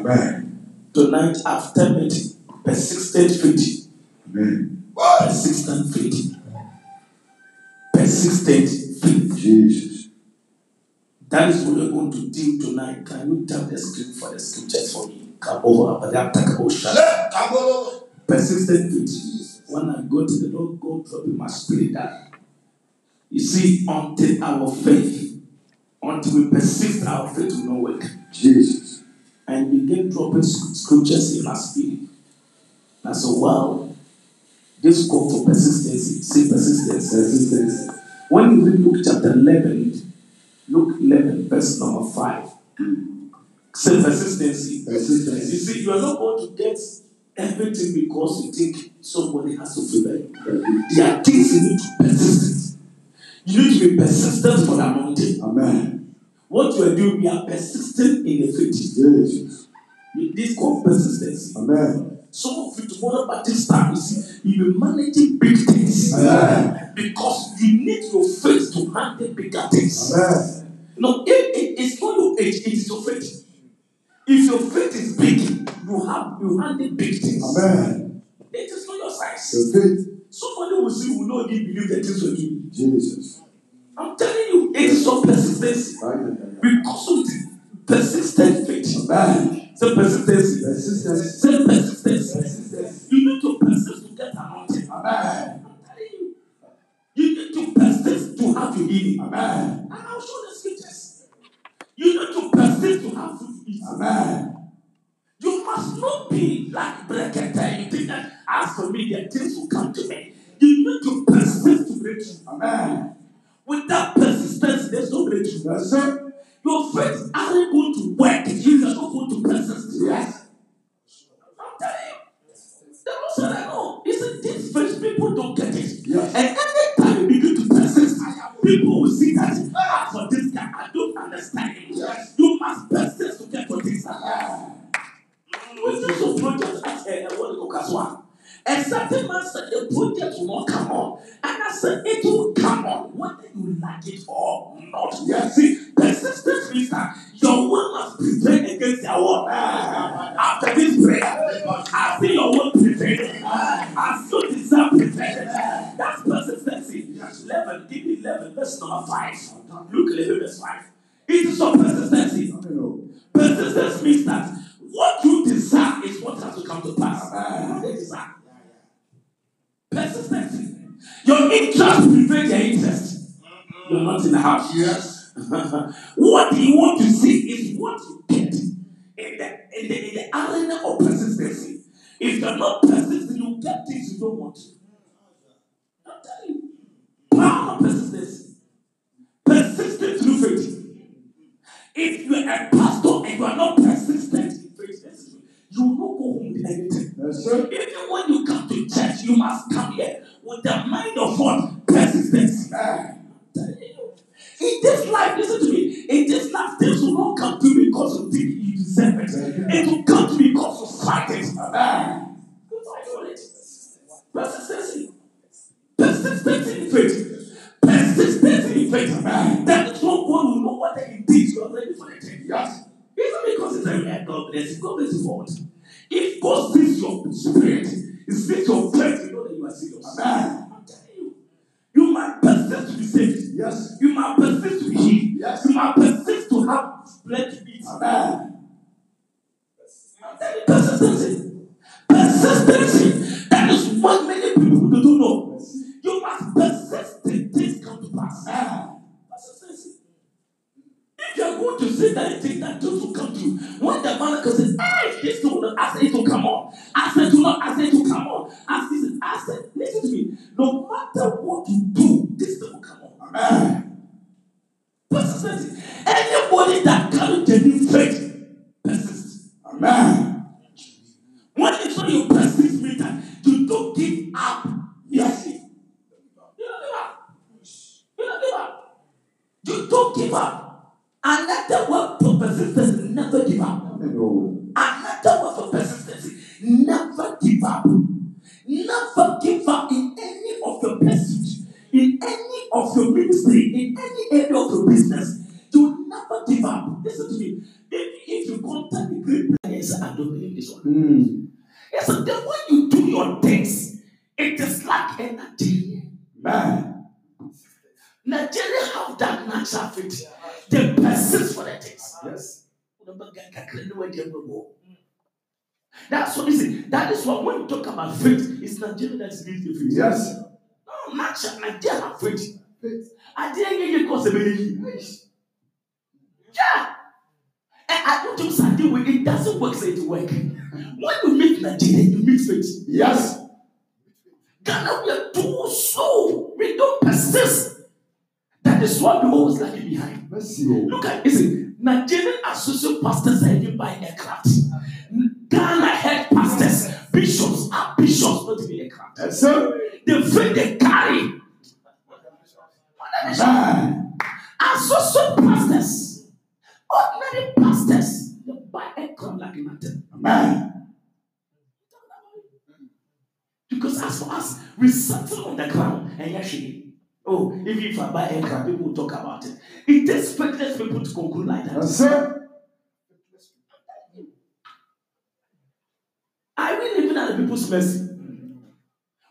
Amen. Tonight, after meeting, persistent faith. Amen. Persistent faith. Persistent faith. Jesus. That is what we're going to deal tonight. Can you tap the screen for the scriptures for me? Abadam, Takabosha. Persistent faith. When I go to the Lord, God drop in my spirit that you see, until our faith, until we persist, our faith will not work. Jesus. And begin dropping sc- scriptures in my spirit. And so, wow, this call for persistency. Say persistence. Persistence. When you read Luke chapter 11, Luke 11, verse number 5, say persistency. Persistence. You see, you are not going to get everything because you think somebody has to favor you. There are things you need to persist. You need to be persistent for the anointing. Amen. What you are doing, we are persistent in the faith. Jesus. This called persistence. Amen. Some of you tomorrow by this time, you see, you will managing big things. Amen. Because you need your faith to handle bigger things. Amen. No, it, it, it's not your age, it is your faith. If your faith is big, you have you handle big things. Amen. It is not your size. Your faith. Somebody will see will not even believe the things we do. Jesus. I'm telling you, it is your persistence. Because of the persistent faith. Amen. Say persistency. Persistence. Say persistence. Persistence. You need to persist to get anointed. Amen. I'm telling you. You need to persist to have your healing. Amen. And I'll show the scriptures. You need to persist to have food to eat. Amen. You must not be like Brekete. You think that as for me, the things will come to me. You need to persist to breakthrough. Amen. Without persistence, there's no breakthrough. That's it. Your faith aren't going to work if you are not going to persist. Yes. I'm telling you. The Lord said, I know. He said, these faith people don't get it. Yes. And anytime you begin to persist, people will see that, ah, for this guy, I don't understand him. Yes. You must persist to get what this guy. Amen. We do some projects at uh, what you call. A certain man said the project will not come on. And I said it will come on whether you like it or not. Yes. See, persistence means that your will must prevail against your will. After this prayer, I see your will prevail. I see your desire prevail. That's persistency. 11, give me 11, verse number 5. Luke 11, verse 5. It is your persistency. Persistence means that what you desire is what has to come to pass. What they desire. Persistence. Your interest prevails your interest. You're not in the house. Yes. what you want to see is what you get in the in the, in the arena of persistency. If you're not persistent, you get things you don't want. I'm telling you. Power of persistence. Persistent through faith. If you are a pastor and you are not persistent in faith, you will not go home with anything. It. Even when you come to church, you must come here with the mind of what? Persistence. In this life, listen to me. In this life, things will not come to you because you think you deserve it. It will come to you because you fight it. Amen. You fight for it. Persistency. Persistency in faith. Persistency in faith. That is what God will know whether indeed you are ready for the thing. Yes. Even because it's a God bless you. God bless you for what? If God sees your spirit, He sees your faith, you know that you are serious. Amen. I'm telling you. You might persist to be saved. Yes. You might persist to be healed. Yes. You might persist to have blood to beat. Amen. I'm telling you, Persistency. Persistency. That is what many people don't know. You are going to say that you think that things will come to you, when the man says, hey, this will not, I said it will come on. I said to not, said it will come on. I said, I said, listen to me. No matter what you do, this thing will come on. Amen. Persistency. Anybody that carry genuine faith, persist. Amen. When you say you persist, means that you don't give up. Yes. You don't give up. You don't give up. You don't give up. Another word for persistence, never give up. Another word for persistence, never give up. Never give up in any of your pursuit, in any of your ministry, in any area of your business. You never give up. Listen to me. If, if you contact the great players, don't believe this one. Mm. Yes, then when you do your things, it is like a Nigeria. Nigeria have that natural faith. They persist for the things. Yes. That's what is. That is what when you talk about faith, it's Nigeria that is leading the faith. Yes. No, natural Nigeria have faith. Faith. I didn't get you cause a Yeah. And I don't think Sunday way it doesn't work so it work. When you meet Nigeria, you meet faith. Yes. Ghana, we are too slow. We don't persist. That is what we always lagging behind. Look at listen, Nigerian associate pastors are even buying aircraft. Ghana head pastors, bishops are bishops, not even aircraft. Yes, sir. The faith they carry. Associate pastors, ordinary pastors, they buy aircraft like nothing. Amen. Because as for us, we settle on the ground and actually, oh, even if I buy aircraft, people will talk about it. It takes faithless people to conclude like that. Yes, sir. Are we living at the people's mercy?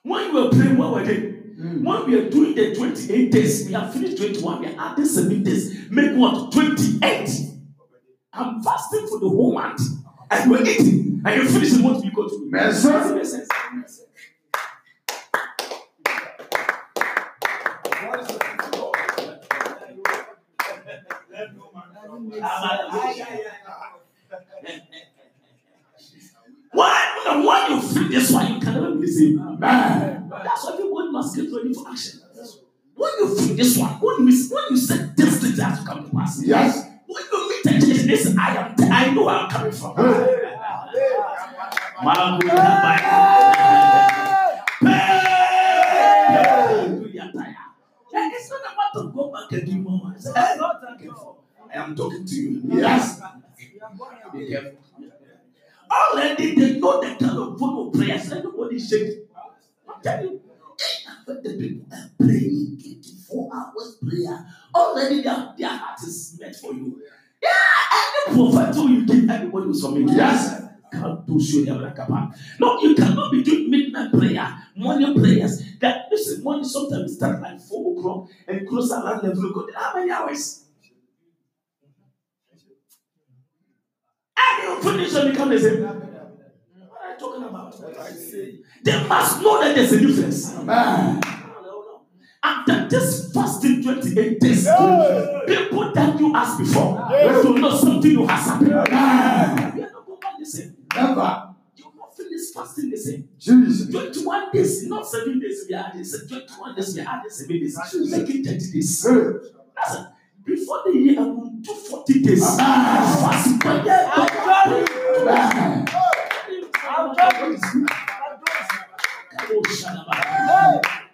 When you were praying, what were they? Mm. When we are doing the 28 days, we have finished 21, we are adding 7 days. Make what? 28. I'm fasting for the whole month. And we're eating. And you finish the month, you go to Yes, Does it sir. make sense? When, when you feel this one, you can the same. Amen. That's why everybody must get ready for action. When you feel this one, when you, when you say this thing has to come to pass, Yes. when you meet a church, listen, I am, I know where I'm coming from. Hey, To go back and do more. It's about to get for. I am talking to you. Yes. Be careful. Already they know the kind of form of prayers. Everybody is shaking. I'm telling you. The people are praying 24 hours prayer. Already their, their heart is meant for you. Yeah, any prophet who you give everybody will submit. Yes. No, you cannot be doing midnight prayer, morning prayers. That listen, morning sometimes start like four o'clock and close around eleven o'clock. How many hours? And you finish and become the same. What are you talking about? They must know that there's a difference. Amen. After this fasting 28 days, people that you asked before Yeah. to know something new has happened. We are not going the same. Never. You will not finish fasting the same. Jesus. 21 days, not 7 days, we are this. 21 days, we are this 7 days. Make it 30 days. Hey. Listen, before the year, I will do 40 days. Amen. Fast, but yeah, Amen. Oh, Shadaba.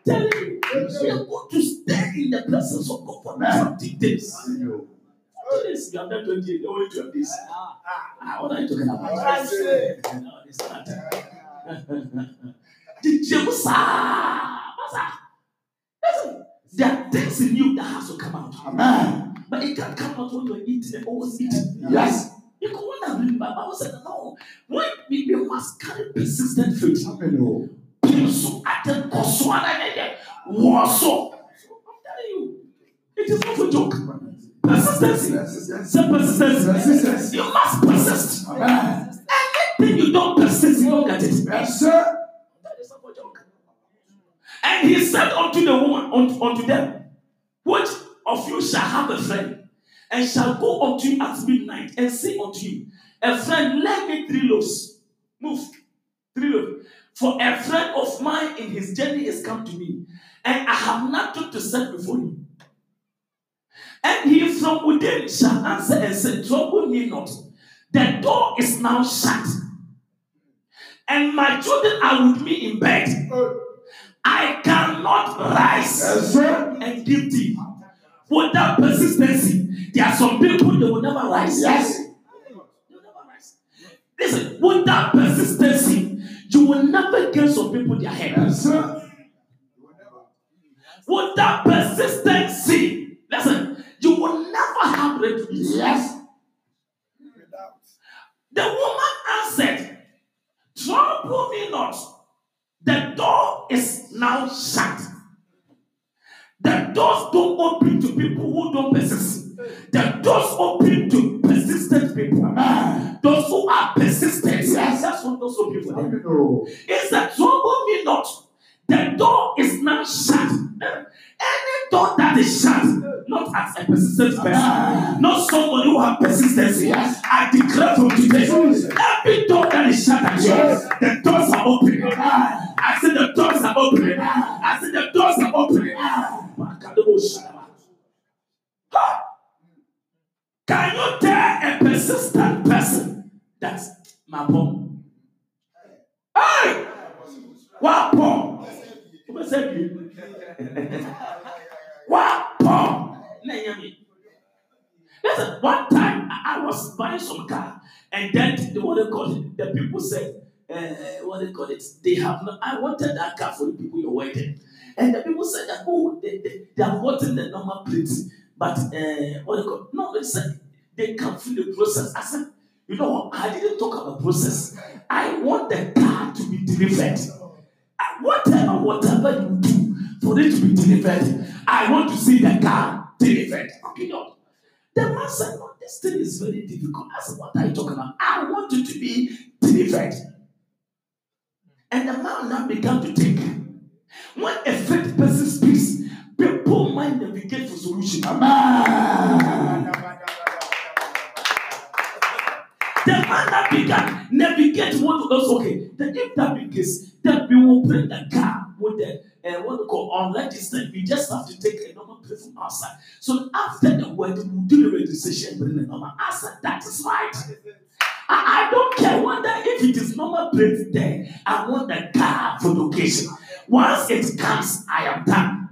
Tell you, we are going to stay in the presence of God for 40 days. 40 days, you have done 28, they only 12 days. Ah, what are you talking about? No, it's not. The ah, that? Listen, there are things in you that has to come out. Amen. But it can't come out when you're eating and always eating. Yes. You can wonder, read my Bible said, no. When we, we must carry persistent faith. Amen. oh. So at the Koswana, Warsaw. I'm telling you, it is not a joke. Persistency. Say persistency. You must persist. Amen. Anything you don't persist, you don't get it. Yes, sir. That is not a joke. And he said unto the woman, unto, unto them, Which of you shall have a friend, and shall go unto him at midnight, and say unto him, A friend, lend me three loaves. Move. Three loaves. For a friend of mine in his journey is come to me, and I have nothing to set before him. And he from within shall answer and say, Trouble me not. The door is now shut, and my children are with me in bed. I cannot rise Yes, and give thee. that persistency, there are some people they will never rise. Yes. They will never rise. Listen, without persistency, you will never get some people their head. Yes, sir. that persistency, listen, you will never have refuge. Yes. The woman answered not, the door is now shut. The doors don't open to people who don't persist. The doors open to persistent people. Those who are persistent. Yes. That's what those. You know. Is that trouble me not? The door is now shut. Any door that is shut, not as a persistent person, not somebody who have persistency. Yes. I declare from today, every door that is shut at you, Yes. the doors are open. Amen. I said the doors are open. I said the doors are open. Can you tell a persistent person that's my bomb? Hey! What bomb? Who said you? Listen, one time I I was buying some car, and then the, what they call it, the people said, uh, what they call it, they have not. I wanted that car for the people you're waiting, and the people said that oh, they, they, they have gotten the normal plate, but uh, what they call no, they said they can feel the process. I said, you know what? I didn't talk about process. I want the car to be delivered. Uh, Whatever, whatever you do for it to be delivered, I want to see the car delivered. Okay, no. The man said, No, this thing is very difficult. I said, What are you talking about? I want it to be delivered. And the man now began to think. When a faith person speaks, people might navigate for solution. Amen. The man that began navigate what was okay. Then if that be case, then we will bring the car with the uh, what we call unregistered. We just have to take a normal plate from outside. So after the word, we'll do the registration bring the normal. Said that is right. I, I don't care whether if it is normal plate there. I want the car for location. Once it comes, I am done.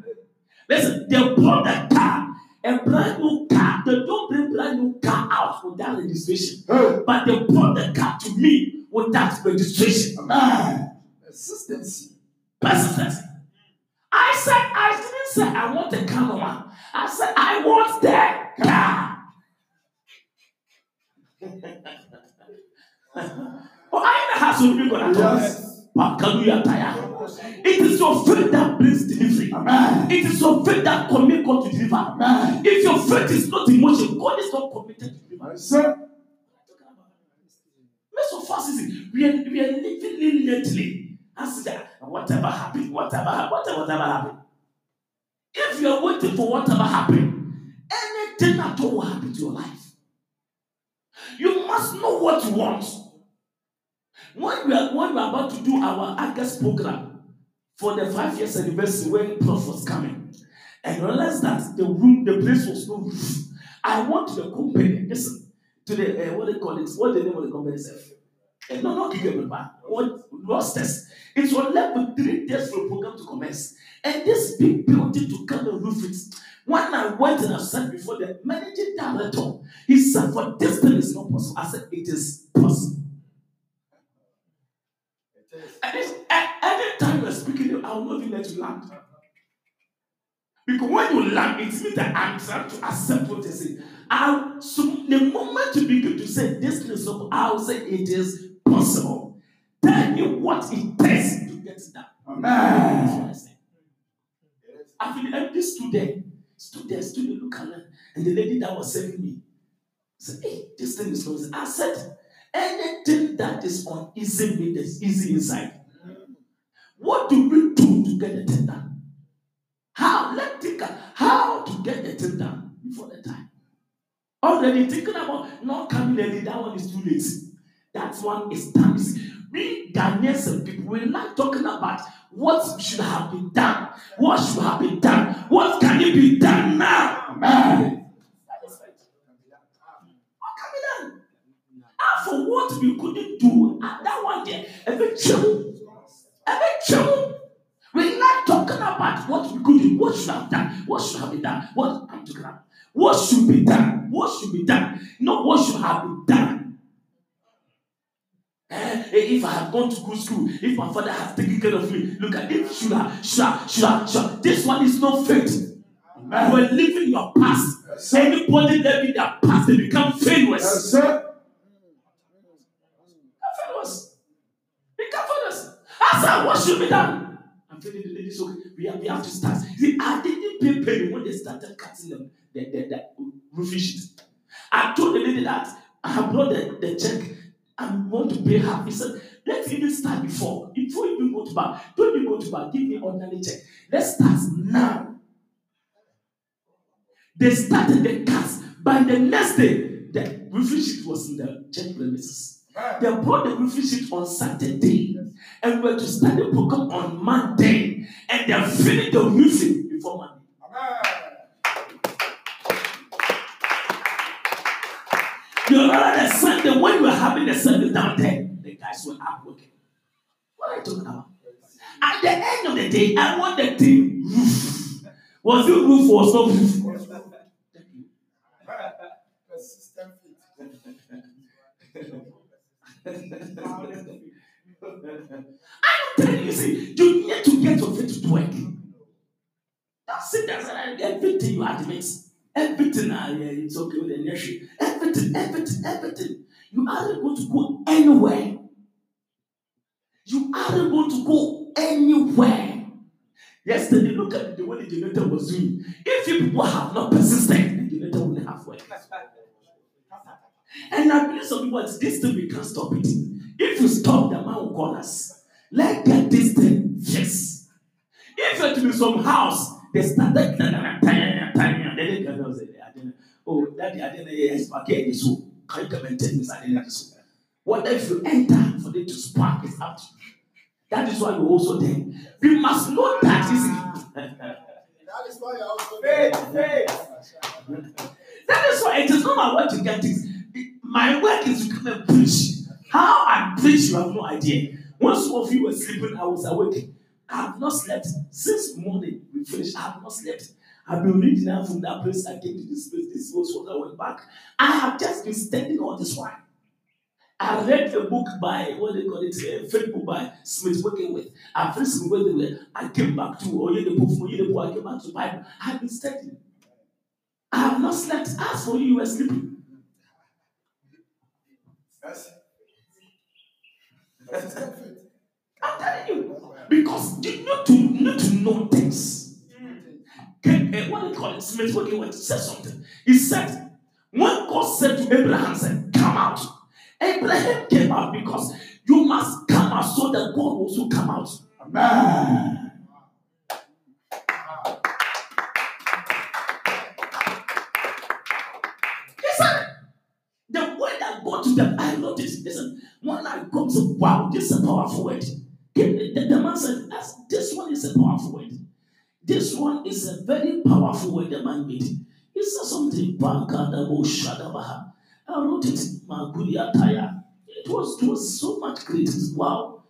Listen, they brought the car, a brand new car. They don't bring brand new car out without registration. Hey. But they brought the car to me without registration. Amen. Consistency. Persistence. I said, I didn't say I want the car one. I said, I want the car. oh, I know how be going to Yes. It is your faith that brings delivery. Amen. It is your faith that commit God to deliver. Amen. If your faith is not in motion, God is not committed to deliver. Said, Most of us is we are, we are living leniently. As that whatever happened, whatever whatever, whatever happened. If you are waiting for whatever happened, anything at all will happen to your life. You must know what you want. When we are when we are about to do our August program for the five years anniversary when Prof was coming, and realized that the room, the place was no roof. I want the company, listen, to the uh, what they call it, what the name of the company is. Uh, no, not but what Rosters. It was left with three days for the program to commence. And this big building to come and roof it. When I went and I said before the managing director, he said, For this thing is not possible. I said, It is possible. And it's, a- anytime you're speaking, I will not even let you land. Because when you land, it means that I'm trying to accept what they say. I'll, so the moment you begin to say this is not, I'll say it is possible. Tell me what it takes to get that. Amen. what I say. I feel like this student, student, student look at her, and the lady that was serving me said, Hey, this thing is easy." I said, anything that is uneasy me is easy inside. What do we do to get the thing done? How? Let's think of how to get the thing done before the time. Already thinking about not coming early, that one is too late. That one is done. You We Ghanaians and people, we like talking about what should have been done. What should have been done. What can it be done now? Amen. That is right. What can be done? And for what we couldn't do at that one day, bit chill. Bit chill. We like talking about what we could do, what should have done, what should have been done, what I'm talking about. What should be done? What should be done? Not what should have been done. Eh, if I have gone to good school, if my father has taken care of me, look at it, should have, should have. This one is not faith. You are living your past. Yes. Anybody living their past, they become failures. Yes, sir. Become failures. Become failures. Pastor, what should be done? I'm telling the ladies, okay, we have, we have to start. See, I didn't pay penny when they started cutting them, the, the, the roofing sheet. I told the lady that I brought the, the check. I want to pay her. He said, let's even start before. Before you even go to bar, don't even go to bar. Give me ordinary check. Let's start now. They started the cuts. By the next day, the roofing sheet was in the church premises. They brought the roofing sheet on Saturday and were to start the program on Monday. And they finished the roofing before Monday. You know the Sunday when you were having the service down there, the guys were up working. What are you talking about? At the end of the day, I want the thing roof. Was it roof or not roof? I'm telling you, see, you need to get your faith to work. That's it. That's. Everything you admit, everything. Ah, yeah, it's okay with the nation. Everything, everything, everything. You aren't going to go anywhere. You aren't going to go anywhere. Yesterday, look at the way the generator was doing. If you people have not persisted, the generator will have work. And I believe some people, this thing we can't stop it. If you stop, the man will call us. Let get this thing fixed. If it be some house, they started then they can say, oh, daddy, I didn't yes, but get this so. You come and tell me something like this? What if you enter for them to spark is you? That is why you're also there. We must know that is That is why you're also faith. That is why it is not my work to get this. My work is to come and preach. How I preach, you have no idea. When some of you were sleeping, I was awake. I have not slept since morning. We finished. I have not slept. I've been reading out from that place. I came to this place. This was what I went back. I have just been studying all this while. I read a book by what they call it, a fake book by Smith Wigglesworth. I finished Smith Wigglesworth. I came back to Oyedepo from Oyedepo. I came back to Bible. I have been studying. I have not slept. As for you, you were sleeping. Yes. I'm telling you. Because you need to, you need to know things. Okay, eh, what they call it, Smith with said something. He said, when God said to Abraham, said, Come out. Abraham came out because you must come out so that God also come out. Amen. He said, the word that got to them, I noticed. Listen, when I come to wow, this is a powerful word. Is a very powerful word the man made. He said something. I wrote it, Magudi Ataya. It was, it was so much great. Wow.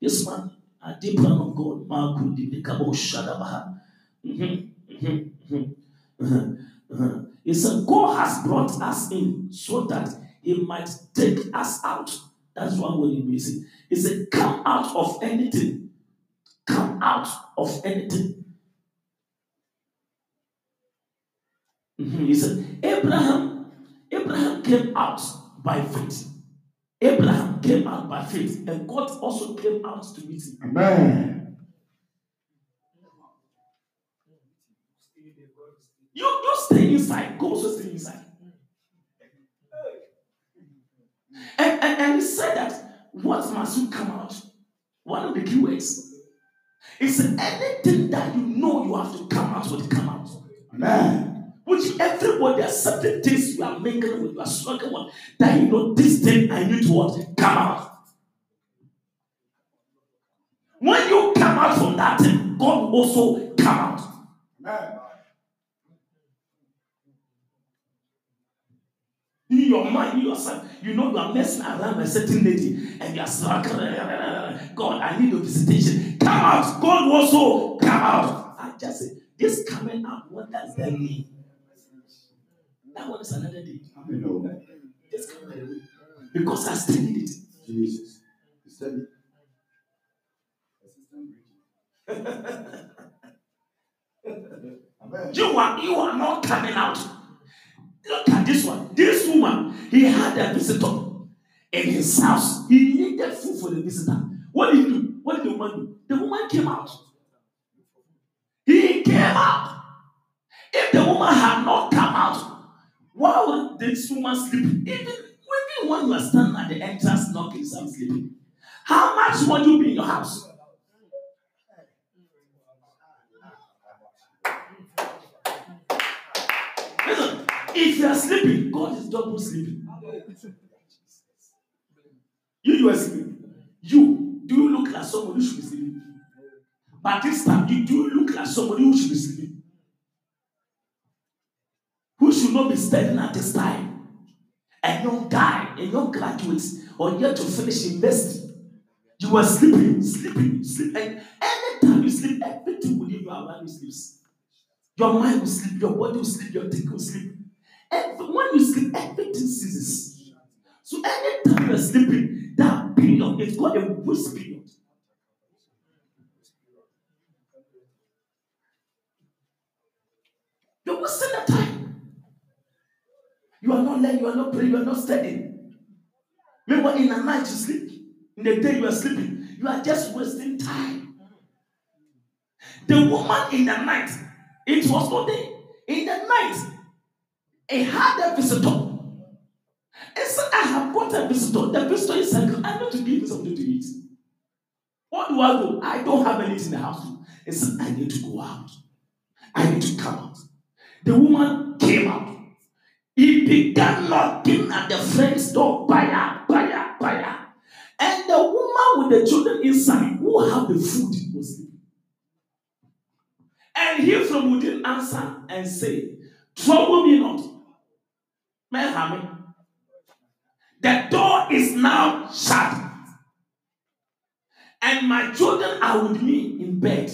This man, a deep plan of God, Shadabaha. Mhm, mhm, mhm, mhm, mhm. He said, God has brought us in so that He might take us out. That's one word he means. He said, Come out of anything. Come out of anything. Mhm. He said, Abraham, Abraham came out by faith. Abraham came out by faith, and God also came out to meet him. Amen. You, you stay inside, God also stay inside. And, and, and he said that what must you come out? One of the key words. He said, anything that you know you have to come out will come out. Amen. Which everybody has certain things you are mingling with, you are struggling with, that you know this thing I need to what? Come out. When you come out from that thing, God also come out. In your mind, you yourself, you know you are messing around with a certain lady and you are struggling. God, I need a visitation. Come out. God also come out. I just say, this coming out, what does that mean? That one is another day. Know, Just come away. Because I studied it. Jesus. You said it. Amen. You are you are not coming out. Look at this one. This woman, he had a visitor in his house. He needed food for the visitor. What did he do? What did the woman do? The woman came out. He came out. If the woman had not come out, why would this woman sleep? Even, even when you are standing at the entrance knocking, some sleeping. How much will you be in your house? Listen, if you are sleeping, God is double sleeping. You, you are sleeping. You, do you look like somebody who should be sleeping? But this time, you do look like somebody who should be sleeping? Should not be studying at this time? A young guy, a young graduate, or yet to finish university. You are sleeping, sleeping, sleeping. Anytime you sleep, everything within you around you sleeps. Your mind will sleep, your body will sleep, your dick will sleep. And when you sleep, everything ceases. So anytime you're sleeping, that period is called a waste period. You're wasting the time. You are not learning, you are not praying, you are not studying. Remember, in the night you sleep, in the day you are sleeping, you are just wasting time. The woman in the night, it was not day. In the night, he had a visitor. He said, I have got a visitor. The visitor is like, I need to give you something to eat. What do I do? I don't have anything in the house. He said, I need to go out. I need to come out. The woman came out. Began knocking at the friend's door, buyer, buyer, buyer. And the woman with the children inside, who have the food, was sleeping. And he from within answer and say, Trouble me not. May The door is now shut. And my children are with me in bed.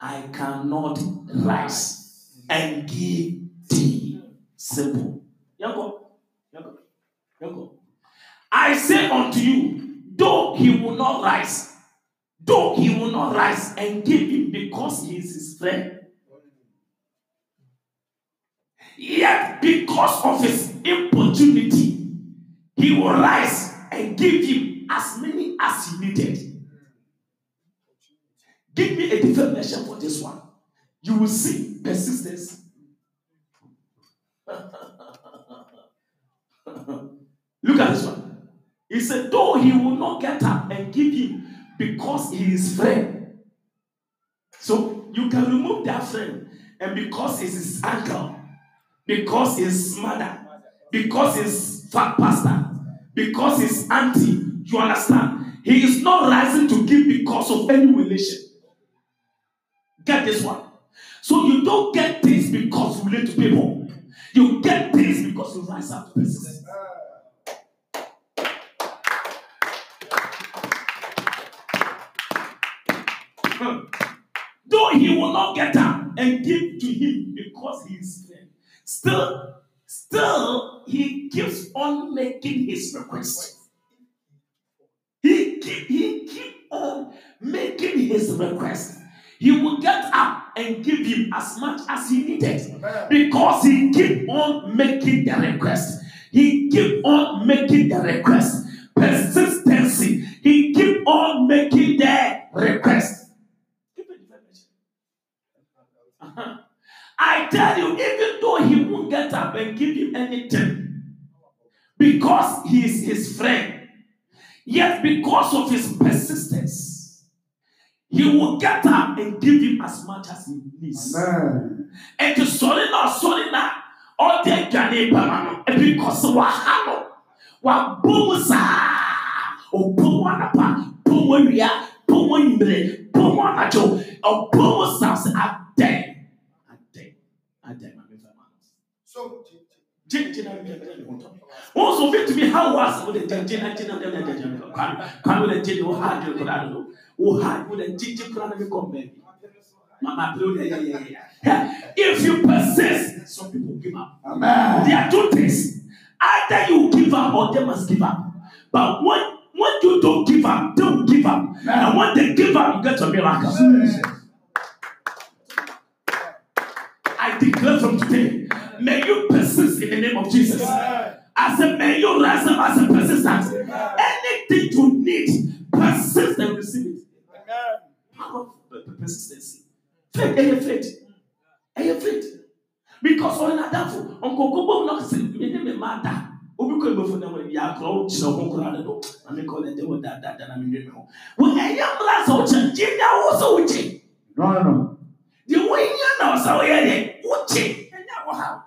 I cannot rise and give thee. Simple. Yanko, Yanko, Yanko. I say unto you, though he will not rise, though he will not rise and give him because he is his friend, yet because of his importunity, he will rise and give him as many as he needed. Give me a different version for this one. You will see persistence. He said, though he will not get up and give him because he is friend. So you can remove that friend, and because it's his uncle, because his mother, because his fat pastor, because his auntie, you understand? He is not rising to give because of any relation. Get this one. So you don't get things because you relate to people. You get things because you rise up to persist. Though he will not get up and give to him because he is friend, still, still he keeps on making his request. He keep, he keep on making his request. He will get up and give him as much as he needed because he keep on making the request. He keep on making the request. Persistency. He keep on making the request. Uh-huh. I tell you, even though he won't get up and give you anything, because he is his friend, yet because of his persistence, he will get up and give him as much as he needs. Amen. And to sorry now, all the Ghana Bama, and because Wahano, Wabum sa, or Bum Wanapa, Bum Waria, So, wọn sọ fẹ tumi ha wọ asa kwan kwan gyina ha ha gyigyi mama pere if you persist some people give up Amen. there are two things either you give up or they must give up but when when you don't give up they will give up and when they give up you get a miracle. I declare from today, may you persist in the name of Jesus. I said, may you rise up as a persistent. Anything you need, persist and receive it. persistency. Faith, ɛyɛ faith. Ɛyɛ faith. Because ɔyɛ n'adafo, ɔnkɔkɔ bɔ mu na ɔsɛ, "Mi ne mi ma da." Obi kɔ ebɛfo na wɔn yɛ akorɔ ɔkyerɛ ɔmo koraa de do. Na mi kɔ ne de wɔ da da da na mi nwɛ mi ho. Wɔn ɛyɛ mmira sɛ ɔkyɛ, gye ne awo sɛ ɔkye. No, no, no. Deɛ wɔnyɛ na ɔsɛ ɔyɛ deɛ, ɔkye. Ɛnyɛ wɔ ha.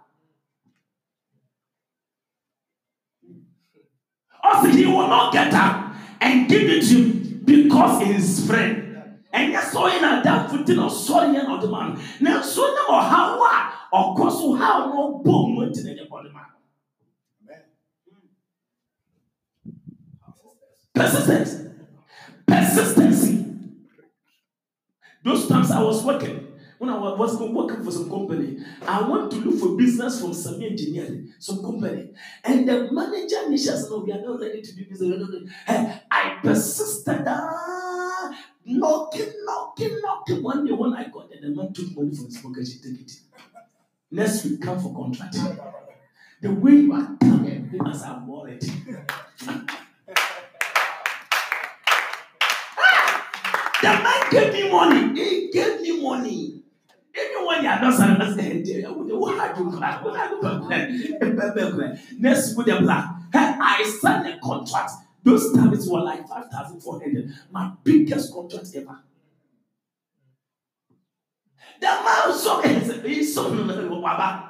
Also, he will not get up and give it to you because he is friend. ɛnyɛ sɔre na adamfo ti na ɔsɔre yɛ na ɔde ma no nanso ne ɔhaw a ɔkɔ so haw na ɔbɔ mu ti na ɛde bɔ ne ma persistence. Persistency. Those times i was working when i was working for some company. I went to look for business from some engineering some company. And the manager initially said no we are not ready to do business. I persisted ah, knocking knocking knocking. One day when i got there the man took money from his pocket. He take it. Next week come for contract. The way you are coming as i'm worried The man gave me money. He gave me money. When you are not saying, what had you cry? What had you cry? Next with the black. I signed a contract. Those times were like 5,400. My biggest contract ever. The man saw he saw Baba.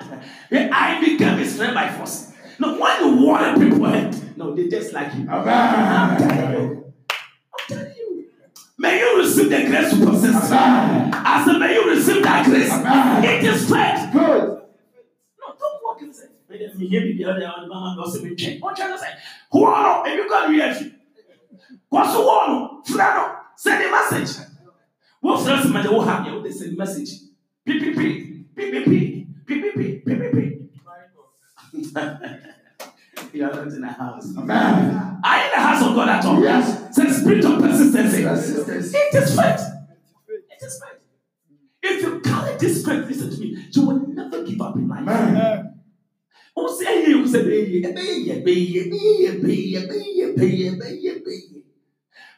I became his friend by force. No, when you warn people, no, they just like you. I'm telling you. I'm telling you. May you receive the grace to persist. I said, may you receive that grace. It is faith. Good. No, don't walk in faith. Me hear me the other one, mama go see me change. What trying to say? Who are no? If you can hear you. What's the one? Friend, send a message. What friends man they will have you? They send message. PPP, PPP, PPP, PPP. You are not in the house. Amen. Are you in the house of God at all? Yes. Say spirit of persistency. Persistence. It is faith. It is faith. If you carry this faith, listen to me, you will never give up in life. Amen. Who say you say be be be be be be be be be be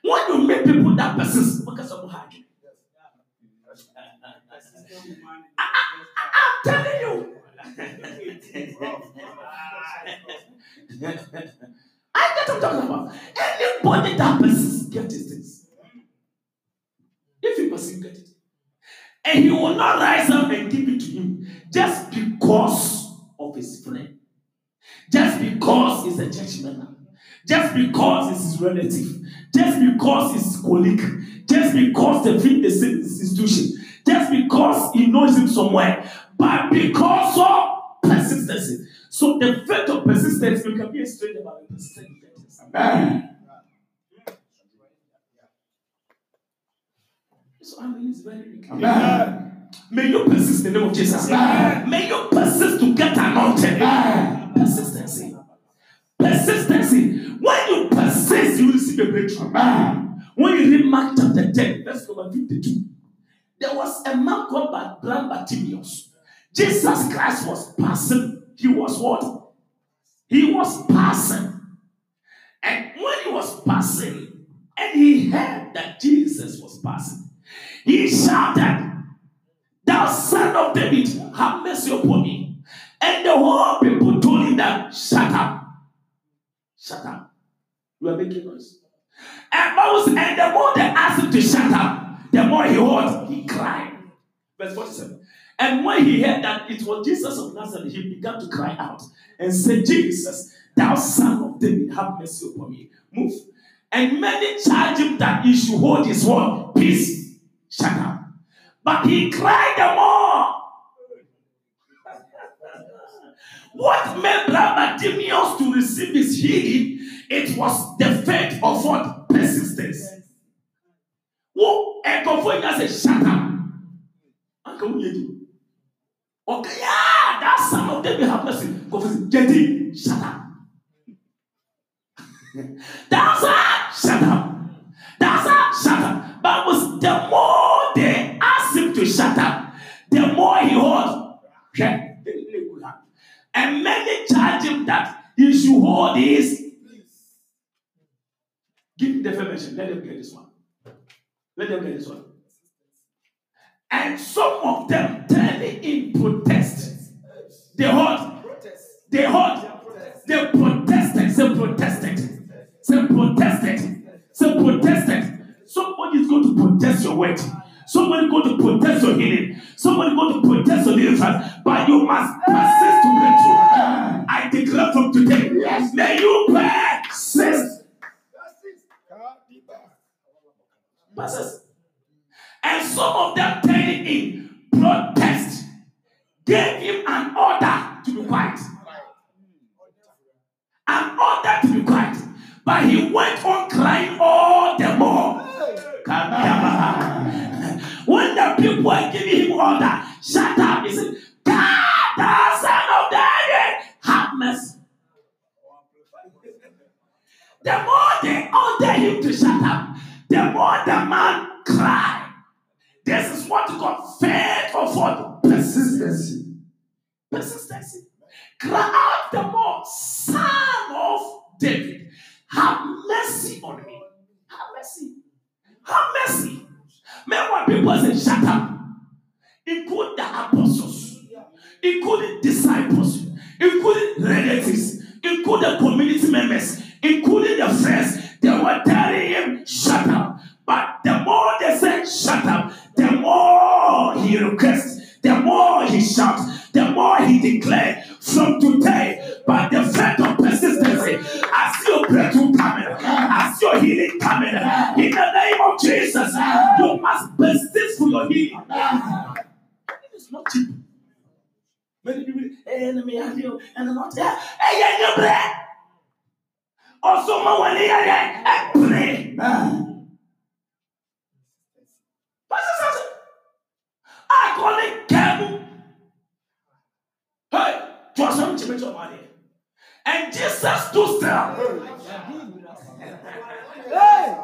When you meet people that persist, because of hard. I'm telling you. I get what I'm about. Anybody that persists get these things. If he persist, get it. And he will not rise up and give it to him just because of his friend. Just because he's a church. Just because he's his relative. Just because he's his colleague. Just because they fit the same institution. Just because he knows him somewhere. But because of persistency. So the faith of persistence, you can be a stranger about the persistence. Amen. So I mean, it's very. Amen. May you persist in the name of Jesus. Amen. May you persist to get anointed. Amen. Persistency. Persistency. When you persist, you will receive a breakthrough. Amen. When you read Mark chapter 10, verse number 52, there was a man called blind Bartimaeus. Jesus Christ was passing. He was what? He was passing. And when he was passing, and he heard that Jesus was passing, he shouted, Thou son of David, have mercy upon me. And the whole people told him that, Shut up. Shut up. You are making noise. And says, and the more they asked him to shut up, the more he heard, he cried. Verse 47. And when he heard that it was Jesus of Nazareth, he began to cry out and said, Jesus, thou son of David, have mercy upon me. Move. And many charged him that he should hold his word. Peace. Shut up. But he cried the more. What made Bartimaeus to receive his healing? It was the faith of what? Persistence. Wo ẹ̀kọ́fọ́ yẹn sẹ́ shut up. Yẹ di? Okay, yeah, that son of David have mercy. Kọ́fọ́ sẹ́ jẹ́dí shut up. That's a shut up. That's a shut up. Was the more they asked him to shut up, the more he ha. And many charged him that he should hold his. Give me the information. Let them get this one. Let them get this one. And some of them in protest. They heard, they heard, they protested, they protested, they protested, they protested. Somebody is going to protest your word. Somebody going to protest your healing. Somebody going to protest your deliverance. But you must persist to break through. I declare from today, Yes. may you persist. That's it. God, deeper. Persist. And some of them turning in protest gave him an order to be quiet. An order to be quiet. But he went on crying all the more. When the people were giving him order, shut up. He said, God, the son of David, have mercy. The more they order him to shut up, the more the man cried. This is what God fed for Persistency. persistency. Cry out the more, son of David, have mercy on me. Have mercy. Have mercy. Meanwhile, people say, shut up. Include the apostles, including disciples, including relatives, including community members, including the friends. They were telling him, shut up. But the more they said, shut up, more he requests, the more he shouts, the more he declared from today. But the fact of persistency, I see your breakthrough coming, I see your healing coming. In the name of Jesus, you must persist for your healing. It is not cheap. Many people, hey, enemy, I feel, and I'm not there. Hey, you pray. Also, my one, yeah, yeah, pray. Amen. Persistence. It cable. Hey, to some of money. And Jesus stood still. Hey!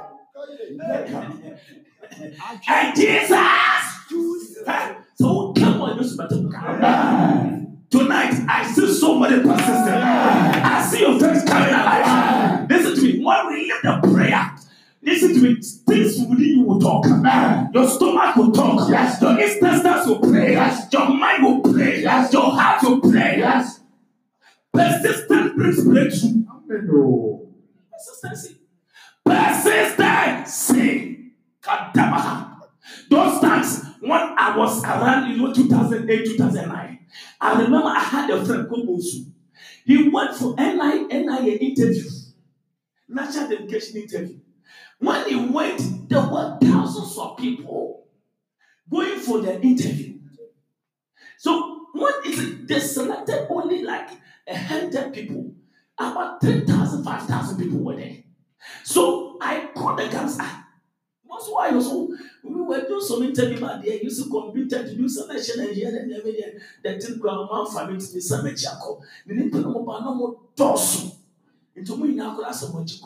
And Jesus. Hey, so come on, you. Tonight, I see somebody persistent. I see your face coming alive. Listen to me. When we lift the prayer, listen to me. Things within you will talk. Your stomach will talk. Yes. Your intestines will pray. Yes. Your mind will pray. Yes. Your heart will pray. Yes. Persistence brings breakthrough. Amen. Oh. Persistency. Persistency. Kadamaha. Those times when I was around, you know, 2008, 2009, I remember I had a friend called Mosu. He went for NIA, NIA interview, national dedication interview. When he went, there were thousands of people going for the interview. So when it, they selected only like a hundred people, about 3,000, 5,000 people were there. So I called the guys. That's why also we were doing some interview out there, using computer to do selection and here and everything. The thing for me to be some chako. The name put no more no more dosu. Into me now, could ask someone to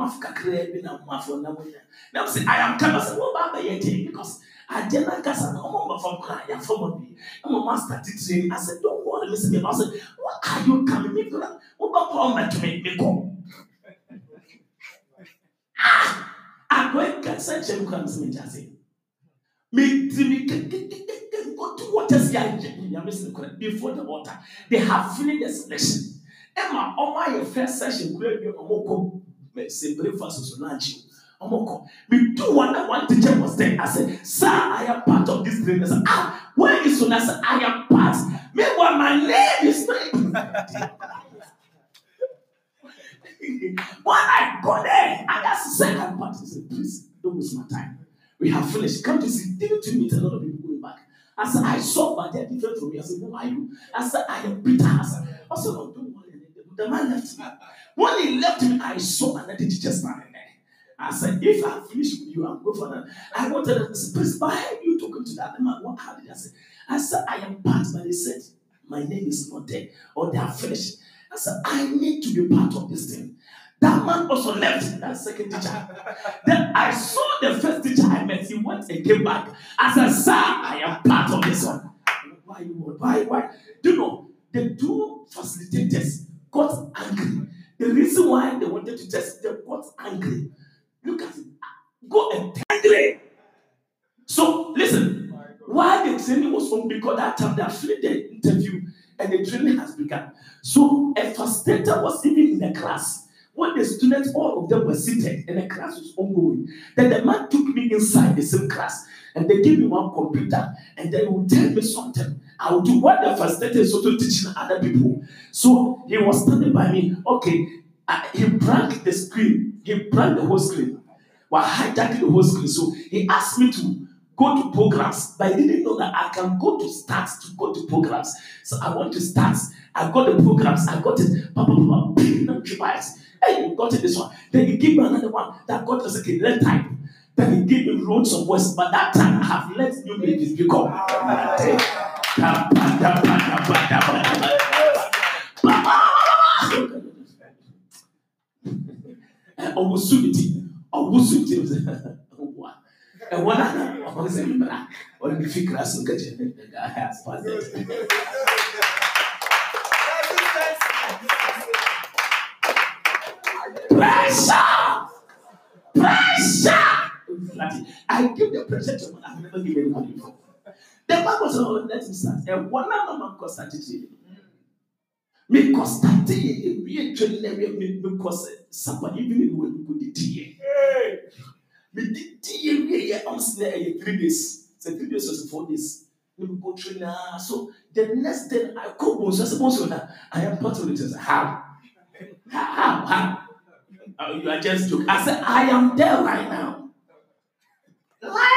mafo kakra bi na mafo nam nyina na sɛ i am kama sɛ wɔba abɛyɛ gye because adeɛ no ankasa na ɔma ɔbɛfam kora yɛfa ma bi ama master ti train i said don't worry listen me. Ma sɛ what are you coming? Me kora wobɛkɔ ɔmɛtome me kɔ akɔe kasa nkyɛ me kora mesɛ megya se menti me kekekeke nkɔto wɔta si agye nyame sene kora before the water they have finished the selection. Ɛma ɔma yɛ first session kora bi ma mokɔ sɛ breakfast so lunch ɔmo kɔ medu one na one teacher was there I said sir I am part of this training I said ah where is I said I am part meanwhile my name is not when I got there, I got the second part. He said, please, don't waste my time. We have finished. Come to see. Didn't you meet a lot of people going back? I said, I saw, but they're different from me. I said, who are you? I said, I am Peter. I said, I said no, don't worry. The man left. When he left me, I saw another teacher standing there. I said, if I finish with you, I'll go for that. I wanted to say, please, why are you talking to that man? What how did I say? I said, I am part, but they said, my name is not there, or they are finished. I said, I need to be part of this thing. That man also left that second teacher. then I saw the first teacher I met. He went and came back. I said, Sir, I am part of this one. Why why why? Do you know the two facilitators got angry. The reason why they wanted to test, they got angry. Look at it. Go and angry. So listen, training was on because that time they finished the interview and the training has begun. So a facilitator was even in the class. When the students, all of them were seated and the class was ongoing, then the man took me inside the same class and they gave me one computer and then he would tell me something. I do what the facilitator is also teaching other people. So he was standing by me. Okay, uh, he drank the screen. He drank the whole screen. While hijacking the whole screen. So he asked me to go to programs, but I didn't know that I can go to stats to go to programs. So I went to stats. I got the programs. I got it. Papa, papa, ping, device. Hey, you got it this one. Then he gave me another one that got us okay, let type. Then he gave me loads of words, but that time I have let new babies ɔwɔ sum ti ɔwɔ sum ti sɛ ɔwɔ ɛwɔ na fi kira sun kɛkyɛ ɛga ha. Pressure! Pressure! I give the pressure to my, I've never given anybody before. The Bible says, oh, let me start. Ẹ̀wọ́ náà ló máa ń kọ́sà títí yìí. Mi kọ́sà tí èmi ètò ìlẹ̀rí mi mi kọ́sà sábà níbi mi wò ní kò ní di yẹ. Mi di di yẹ mi yẹ ọ̀sìn ẹ̀ yẹ three days. Ṣé three days or four days? Mi kò tún náà. So the next day I go bon so bon so na I am part of the church. How? How? How? Uh, you are just joking. I said I am there right now. Lie.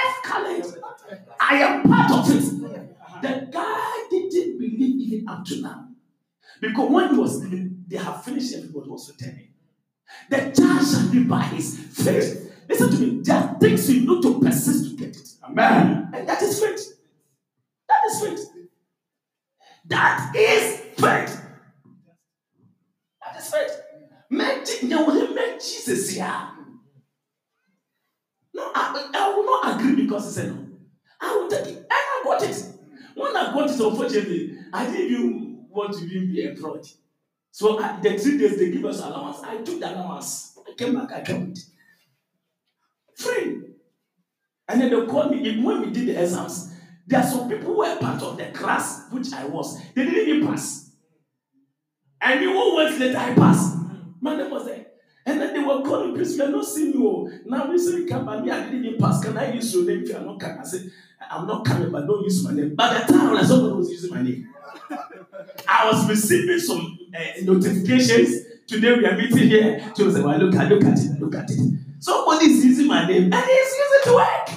I am part of it. The guy didn't believe even up to now. Because when he was leaving, they have finished everybody was returning. The child shall be by his faith. Listen to me. There are things you need to persist to get it. Amen. And that is faith. That is faith. That is faith. That is faith. Make you will make Jesus here. No, I, I will not agree because he said no. I will take it. And I got it. When I got it, unfortunately, I didn't even want to even be employed. So I, the three days they give us allowance, I took the allowance. I came back, I with it. Free. And then they called me when we did the exams. There are some people who were part of the class, which I was. They didn't even pass. And you who went later, I passed. My name was there. And then they were calling, please, we are not seeing you. oh. Now we say, come by me, I didn't even pass. Can I use your name if you are not coming? I said, I'm not coming, but don't use my name. By the time when somebody was using my name, I was receiving some uh, notifications. Today we are meeting here. So I said, well, look at, look at it, look at it. Somebody is using my name and he's using to work.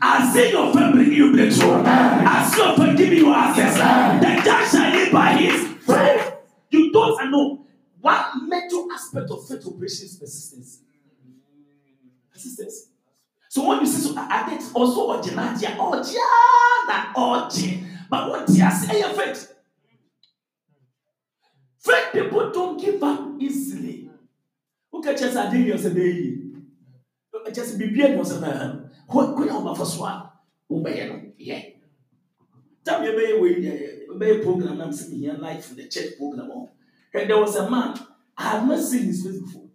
I see your friend bring you breakthrough. I see your friend giving you access. The judge shall live by his faith. You don't know. One major aspect of faith operation is persistence. Sisters. So when you see so I think also original dia orgia na orgy. But what dia say your faith? Faith people don't give up easily. Who can just say you say? Just be bien yourself. Ko ko ya ba for so a. Be no. Yeah. Tam ye be we be program na me here life the church program. And there was a man I have not seen his face before.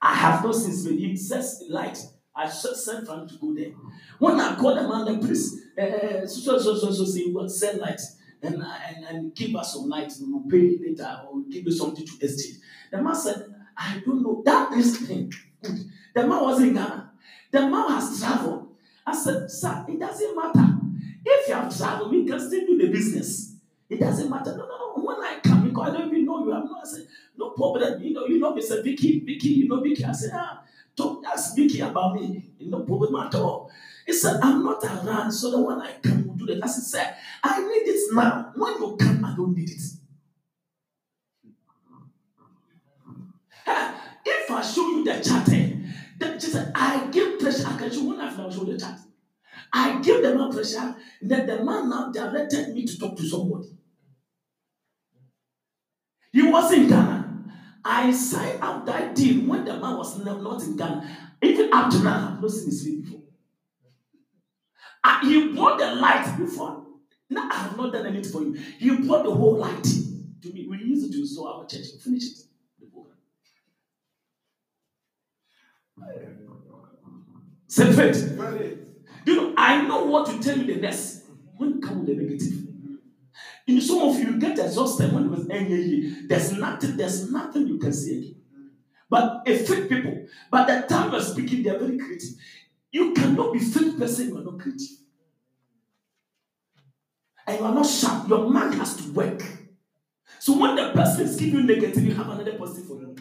I have not seen face. He says light. I sent for him to go there. When I called the man, the priest, uh, so, so, so, so, say, what, send light and, and, and give us some light. We will pay later or give you something to exchange. The man said, I don't know. That is thing. The man was in Ghana. The man has traveled. I said, sir, it doesn't matter. If you have traveled, we can still do the business. It doesn't matter. No, no, no. When I come, because I don't even know you. I'm not. Said, no problem. You know, you know, Mr. Vicky, Vicky, you know Vicky. I said, ah, don't ask Vicky about me. No problem at all. He said, I'm not around, so the when I come, will do that. I said, I need it now. When you come, I don't need it. Ha, If I show you the chart, eh, the, she said, I give pressure. I can show when now show the chart. I give the man pressure, then the man now directed me to talk to somebody. He was in Ghana. I signed up that deal when the man was not in Ghana. Even up to now, I've not seen his face before. Ah, he brought the light before. Now I have not done anything for you. He brought the whole light to me. We use it to restore our church. Finish it. Say faith. You know, I know what to tell you the next. When you come with the negative. In some of you get exhausted when it was NAE. There's nothing, there's nothing you can say again. But a fake people, by the time you're speaking, they're very creative. You cannot be fake person, you are not creative. And you are not sharp. Your mind has to work. So when the person is giving you negative, you have another positive for you.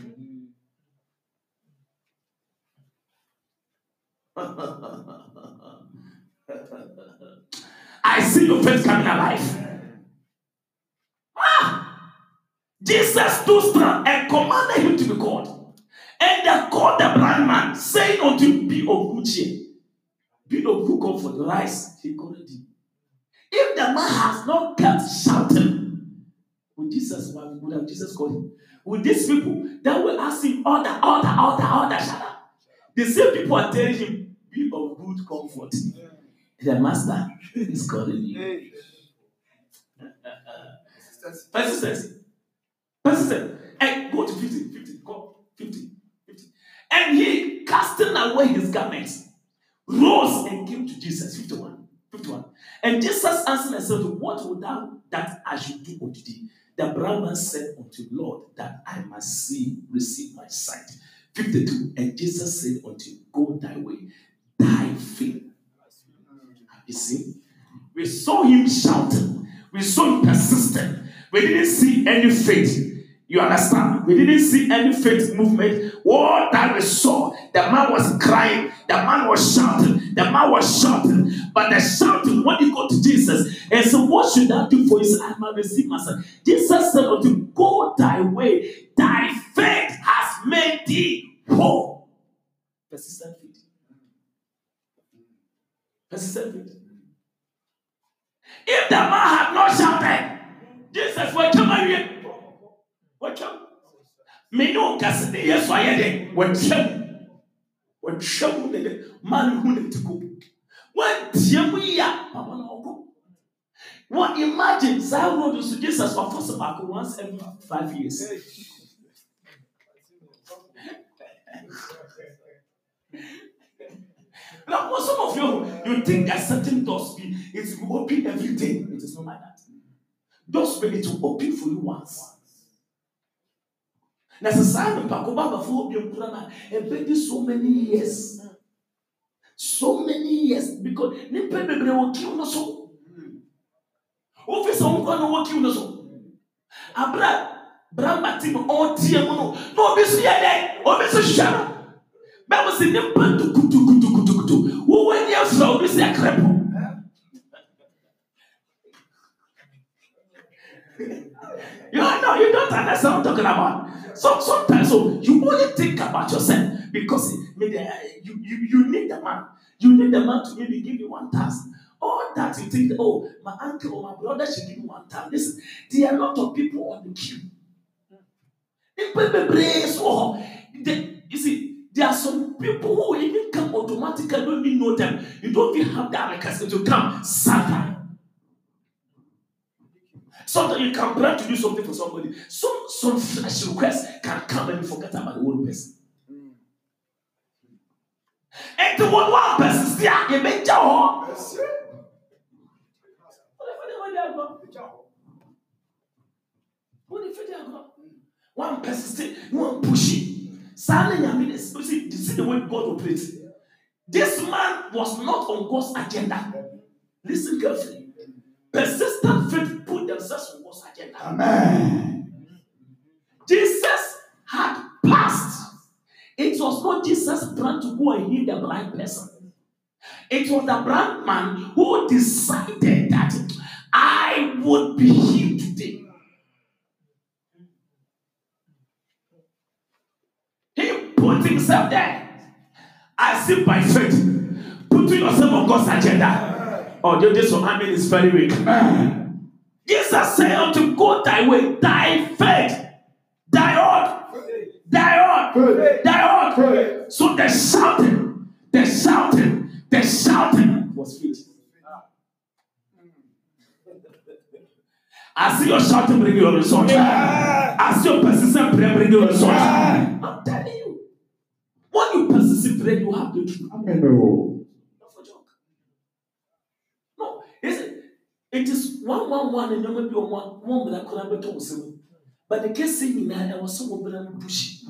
I see your face coming alive. Ah! Jesus stood strong and commanded him to be called. And they called the blind man, saying unto him, Be of good cheer. Be of good comfort. Rise. He called him. If the man has not kept shouting, would Jesus would have Jesus called him? With these people that will ask him, order, order, order, order, shut up. The same people are telling him, be of good comfort. The master is calling you. Persistence. Persistence. And go to 50, 50, go, 50, 50. And he, casting away his garments, rose and came to Jesus. 51. 51. And Jesus answered and said, What would thou that I should do unto thee? The Brahman said unto Lord, that I must see, receive my sight. 52. And Jesus said unto him, Go thy way, thy faith. You see? We saw him shouting, we saw him persistent. We didn't see any faith. You understand? We didn't see any faith movement. What that we saw, the man was crying, the man was shouting, the man was shouting. But the shouting, when you go to Jesus and so what should I do for his I might receive my son. Jesus said unto him, Go thy way, thy faith has made thee whole. Persistent faith. Persistent faith. If the man had not shouted, Jesus, what come on here? What come? Me no kase de yesu ayɛ de. Wɔtwam wɔtwam de de? Man hu ne ti ko wɔntie mu yi a papa na ɔkɔ wɔn imagine saa road so jesus wafɔ so baako once every five years? Now for some of you you think that certain doors be it will open every day. It is not like that will it will open for you once. na sɛ saa nipa ko ba abafo obi nkura na ɛbɛdi so many years. So many years because nipa bebree wɔ kiw no so. Wofi sɛ nkura na wɔ kiw no so. Abira bramba ti mu ɔɔteɛ mu no na obi so yɛ dɛ obi so hwɛ no bɛmo si nipa tukutukutukutukutu. Wɔwɔ ani afra obi si akrɛpo. Know, you don't understand what I'm talking about. So sometimes so you only think about yourself because maybe you, you, you need the man. You need the man to maybe give you one task. All that you think, oh, my uncle or my brother should give me one task. Listen, there are a lot of people on the queue. They- You see, there are some people who even come automatically, don't even know them. You don't even have that request to come. Satan. Sometimes you can plan to do something for somebody. Some some flash request can come and you forget about the whole person. And the one one person still you make jaw. One person still one pushing. Silent Yamine, see, you see the way God operates. This man was not on God's agenda. Listen carefully. Persistent faith themselves agenda. Amen. Jesus had passed. It was not Jesus' plan to go and heal the blind person. It was the blind man who decided that I would be healed today. He put himself there. As if by faith, putting yourself on God's agenda. Oh, this one, I mean, is very weak. Jesus said unto go thy way, thy faith, thy odd, thy Faith. thy. Faith. So the shouting, the shouting, the shouting was faith. I see your shouting bring you results. I see your persistent prayer bring you results. I'm telling you, when you persist in bread, you have breakthrough. Amen. nti one one one nneɛma bi wɔn a wɔn mmira koraa bɛtɔ wɔn nsam but ne kese nyinaa ɛwɔ sɛ wɔn mmira no bushi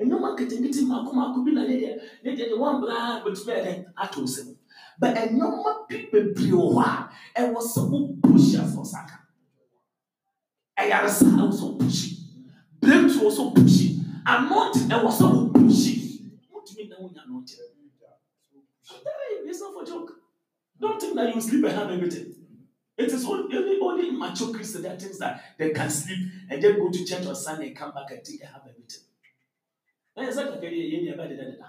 nneɛma nketenkete mako mako bi na ne deɛ ne deɛ ne wɔn mmira bɛtumi ɛdɛ atɔ wɔn nsam but nneɛma bi bebree wɔ hɔ a ɛwɔ sɛ wɔn bushi afɔsaka ɛyaresa ɛwɔ sɛ wɔn bushi breakthrough ɛwɔ sɛ wɔn bushi anɔnti ɛwɔ sɛ wɔn bushi wɔn tumi na wɔn nyɛ anɔnti. I'm telling you, it's not for joke. Don't think that you sleep and have everything. It is only, only, only mature Christians that thinks that they can sleep and then go to church on Sunday and come back and think they have everything. It's like, okay, yeah, yeah, yeah, yeah, yeah, yeah.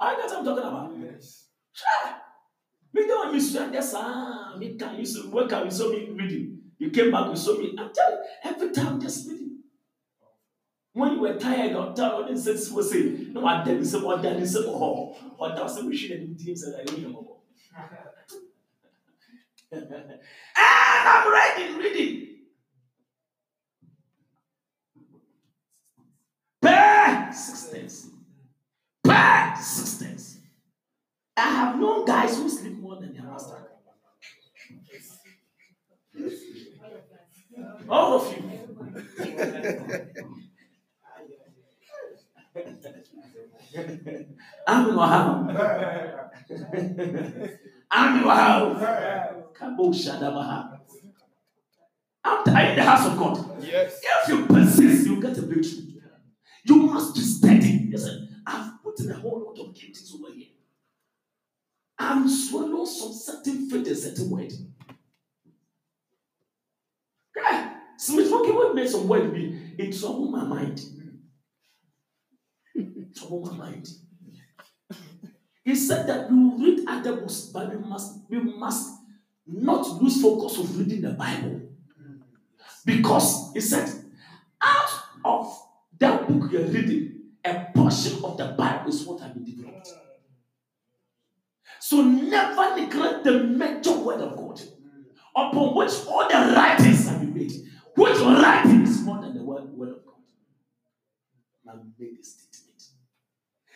I know what I'm talking about. Yes. Me don't miss you. Yes, ah, me can you work out. You saw me reading. You came back. You saw me. I'm telling you, every time just reading. when you were tired ɔda ɔde nsa si "No, se na wada ne nsɛm ɔda ne nsɛm hɔ ɔda sɛ wohwi n'anim di nsɛ na ɛyɛ mɔbɔ and i'm ready ready. Pɛɛ six times pɛɛ six times i have known guys who sleep more than their master. All of you. I'm wow. I'm wow. Kabo Shadabaha. I'm in the house of God. Yes. If you persist, you get a breakthrough. You must be steady. Listen, I've put in a whole lot of giftings over here. I'm swallowing some certain faith and certain word. Yeah. Smith Rocky make some word be it troubled my mind. Troubled my mind. He said that we will read other books, but we must we must not lose focus of reading the Bible. Because he said, out of that book you're reading, a portion of the Bible is what has been developed. So never neglect the major word of God, upon which all the writings have been made. Which writing is more than the word, word of God? Man made a statement.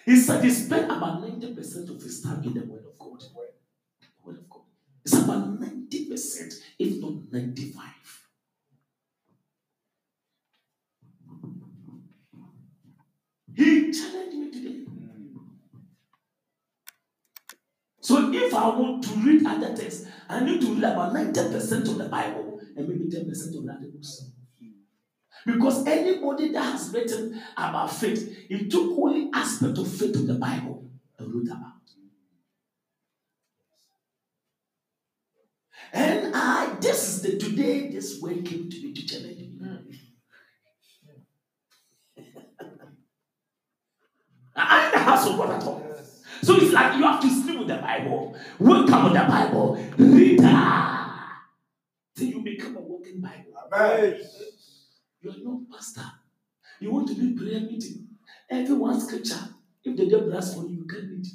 He said he spent about 90% of his time in the word of God. The word of God. It's about 90%, if not 95. He challenged me today. So if I want to read other texts, I need to read about 90% of the Bible and maybe 10% of the other books. Because anybody that has written about faith, he took only aspect of faith of the Bible and wrote about. And I, this is the today this word came to me to challenge me. I'm in the house of God at all. So it's like you have to sleep with the Bible, wake up with the Bible, read that. Till you become a walking Bible. Amen. You are not pastor. You want to do prayer meeting. Every one scripture. If the devil asks for you, you can read.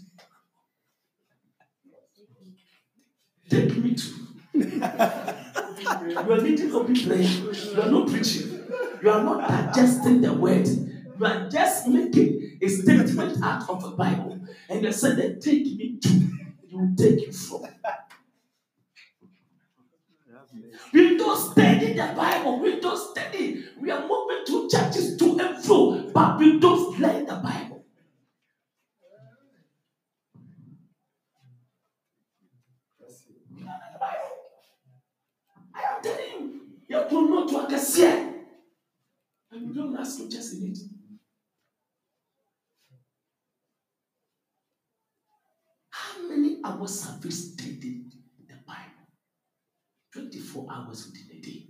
Take me to. you are leading open prayer. You are not preaching. You are not digesting the word. You are just making a statement out of the Bible. And you said that take me to. You will take you from. We don't study the Bible. We don't study. We are moving to churches to and fro, but we don't learn the Bible. We. I am telling you, you have to know to understand. And you don't ask scriptures in it. How many hours have you studied? 24 hours within a day.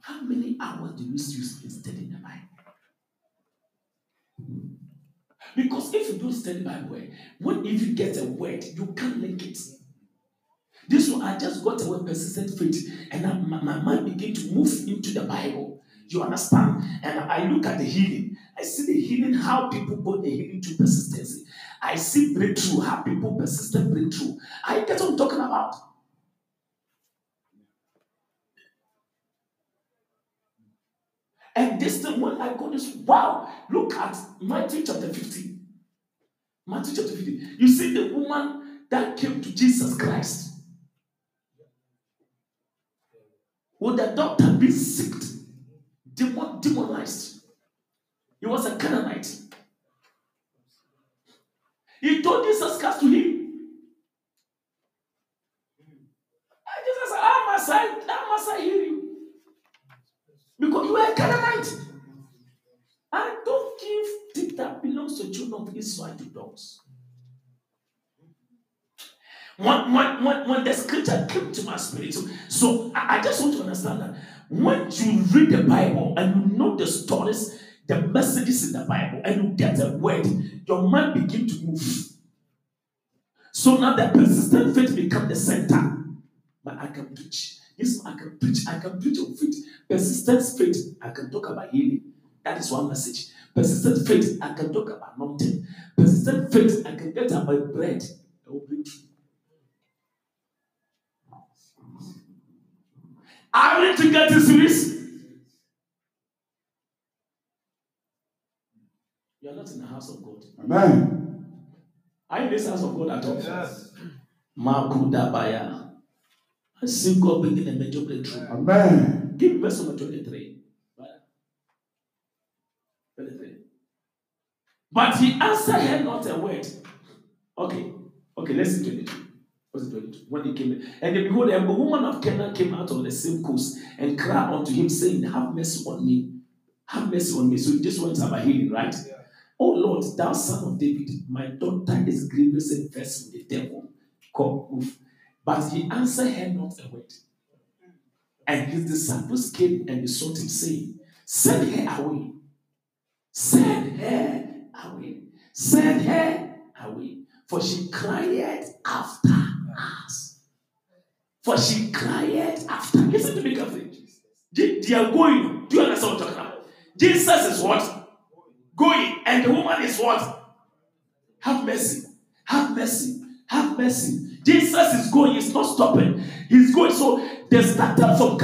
How many hours do you use in studying the Bible? Because if you don't study Bible, when if you get a word, you can't link it. This one, I just got a persistent faith, and I, my, my mind began to move into the Bible. You understand? And I look at the healing. I see the healing, how people put the healing to persistency. I see breakthrough, how people persistent breakthrough. I get what I'm talking about. And this thing, when I got this, wow, look at Matthew chapter 15. Matthew chapter 15. You see the woman that came to Jesus Christ. Would the doctor be sick, demon, demonized? He was a Canaanite. He told Jesus Christ to him. And Jesus said, How must I, how must I hear you? Because you are a Canaanite. I don't give things that belongs to children of Israel to dogs. When, when, when, when the scripture came to my spirit, so, I, I just want you to understand that when you read the Bible and you know the stories, the messages in the Bible, and you get a word, your mind begin to move. So now the persistent faith become the center. But I can preach. Yes, I can preach. I can preach on faith. Persistent faith, I can talk about healing. That is one message. Persistent faith, I can talk about mountain. Persistent faith, I can get about bread. I will break through. Are we to get this serious? You are not in the house of God. Amen. Are you in this house of God at all? Yes. Makudabaya. I see God bringing a major breakthrough. Amen. Give me verse number 23. Brother. 23. But he answered her not a word. Okay. Okay, let's see 22. What's it 22? When he came in. And behold, a woman of Canaan came out of the same coast and cried unto him, saying, Have mercy on me. Have mercy on me. So he just went about healing, right? Yeah. Oh Lord, thou son of David, my daughter is grievously vexed with the devil. Come, move. But he answered her not a word. And his disciples came and besought him, saying, Send her away. Send her away. Send her away. For she cried after us. For she cried after. Listen to me carefully. They, they are going. Do you understand what I'm talking about? Jesus is what? Going. And the woman is what? Have mercy. Have mercy. Have mercy. Jesus is going. He's not stopping. He's going. So they started from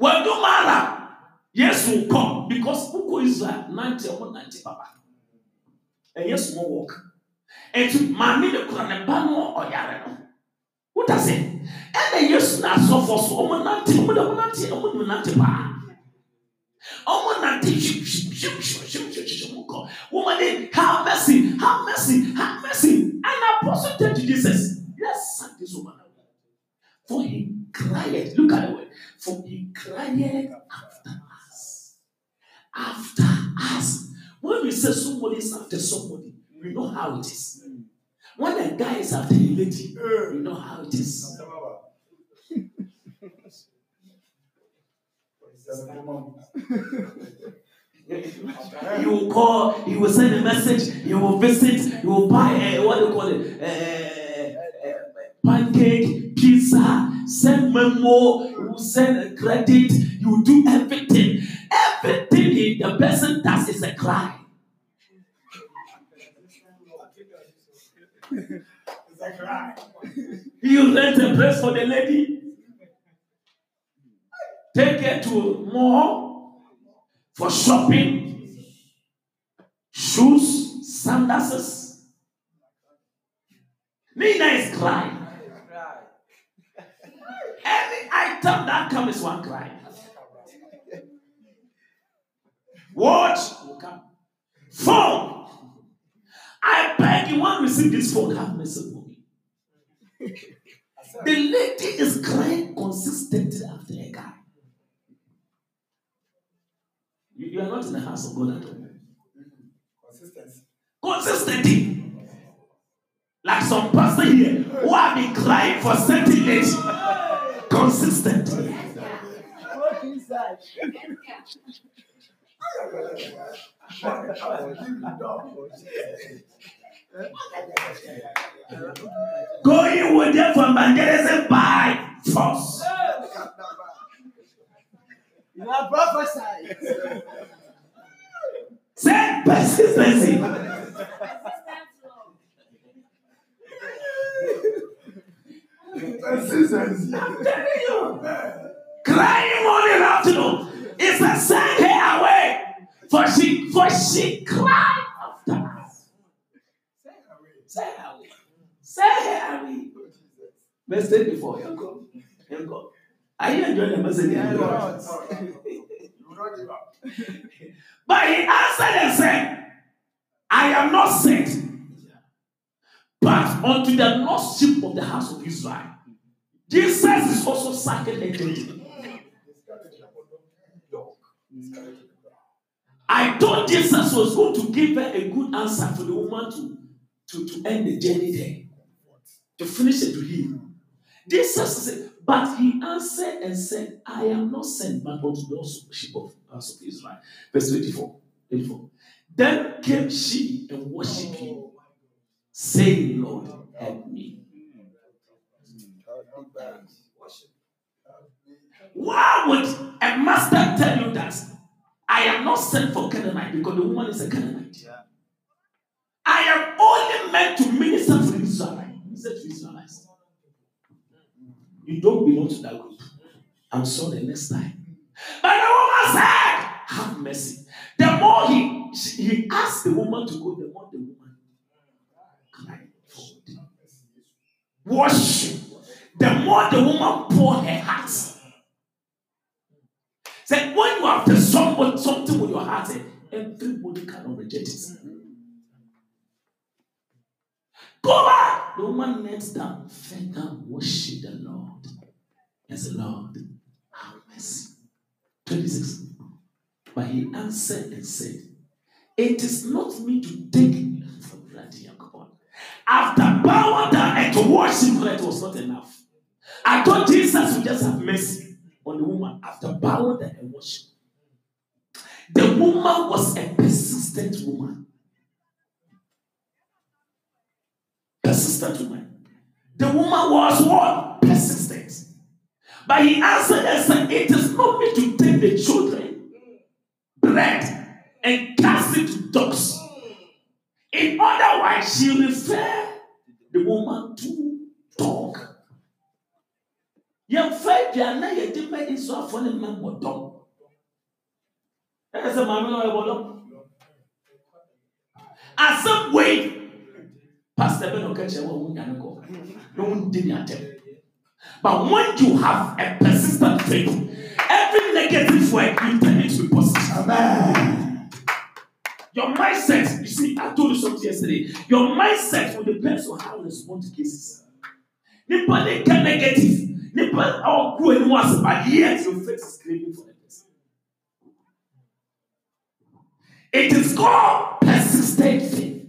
no matter. Yes, will come because Uko Israel 90 or 90 papa. And yes, will walk. And to mommy the Kuran Bano or Yareno. What does it? And then yes, not so for so omo nante, omo da nante, omo no nante shim shim shim ko. Woman then have mercy, have mercy, have mercy. And apostle said to Jesus, yes, sack this woman away. For he cried, look at the word, for he cried after us. After us. When we say somebody is after somebody, we know how it is. When a guy is after a lady, we know how it is. He will call, he will send a message, he will visit, he will buy a, what do you call it? A, pancake, pizza, send memo, will send a credit, you do everything. Everything he, the person does is a cry. It's a cry. You rent a place for the lady, take her to mall for shopping, shoes, sunglasses. Nina is crying. Any item that comes is one cry. Watch will come. Phone. I beg you, one receive this phone, have mercy for me. The lady is crying consistently after a guy. You, are not in the house of God at all. Consistency. Consistency. Like some person here who have been crying for certain age. Consistently. Going with them from evangelism by force. You are prophesied. Say persistency. Persistence. I'm telling you. Crying morning afternoon. It's a send her away. For she for she cried after us. Say her away. Say her away. Let's take before you go. You go. Are you enjoying the message? Yeah, Lord. But he answered and said, I am not sent, but unto the lost sheep of the house of Israel. Jesus is also identity. I thought Jesus was going to give her a good answer for the woman to, to, to end the journey there, to finish it to him. Jesus said, but he answered and said, I am not sent but unto those sheep of the house of Israel. Verse 24. 24. Then came she and worshipped him, saying, Lord, help me. Why would a master tell you that I am not sent for Canaanite because the woman is a Canaanite? I am only meant to minister to Israelites. Minister to Israelites. You don't belong to that group. I'm sorry next time. But the woman said, Have mercy. The more he he asked the woman to go, the more the woman cried forward. Worship. The more the woman poured her heart. Said when you have the somebody something with your heart, everybody cannot reject it. Go back. The woman knelt down, fell down, worship the Lord. Yes, Lord, have mercy. 26. But he answered and said, It is not me to take for granted God. After bowing down and to worship God, it was not enough. I thought Jesus would just have mercy on the woman after bowing down and worship. The woman was a persistent woman. Persistent woman. The woman was what? But he answered and said, It is not me to take the children bread and cast it to dogs. In other words, she referred the woman to dog. yɛmfa aduane a yɛde ma israelfoɔ no ma wɔ dɔm ɛyɛ sɛ maame no ɔyɛbɔ dɔm asɛm wei pastor bɛ na ɔka kyerɛ wɔ wo nyane kɔ na wondi ne atɛm but when you have a persistent faith every negative word you turn it to positive Amen. Your mindset, you see, I told you something yesterday. Your mindset will depend on how you respond to cases. Nipa dey get negative. Nipa all grow in once, but yet your faith is craving for person. It is called persistent faith.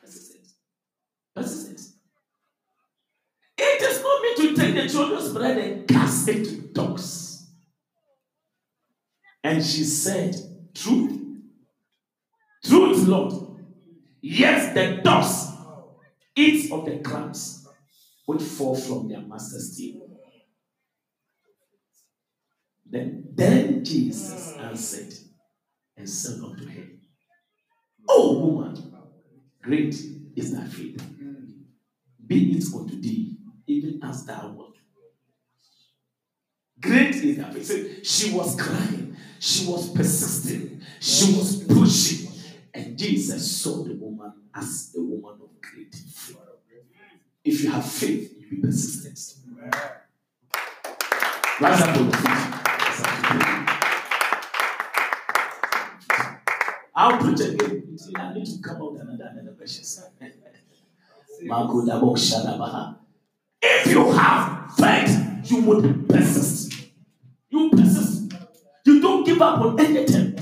Persistent. Persistent. Me to take the children's bread and cast it to dogs. And she said, Truth. Truth, Lord. Yes, the dogs eat of the crumbs which fall from their master's table. Then, then Jesus answered and said unto her, O woman, great is thy faith. Be it unto thee, even as thou wilt. Great is thy faith. She was crying, she was persisting, she was pushing. And Jesus saw the woman as a woman of great faith. If you have faith, you be persistent. Rise up on pray. I'll preach again. I need to come out another another verses. Magodabo Shadabaha. If you have faith, you would persist. You persist. You don't give up on anything.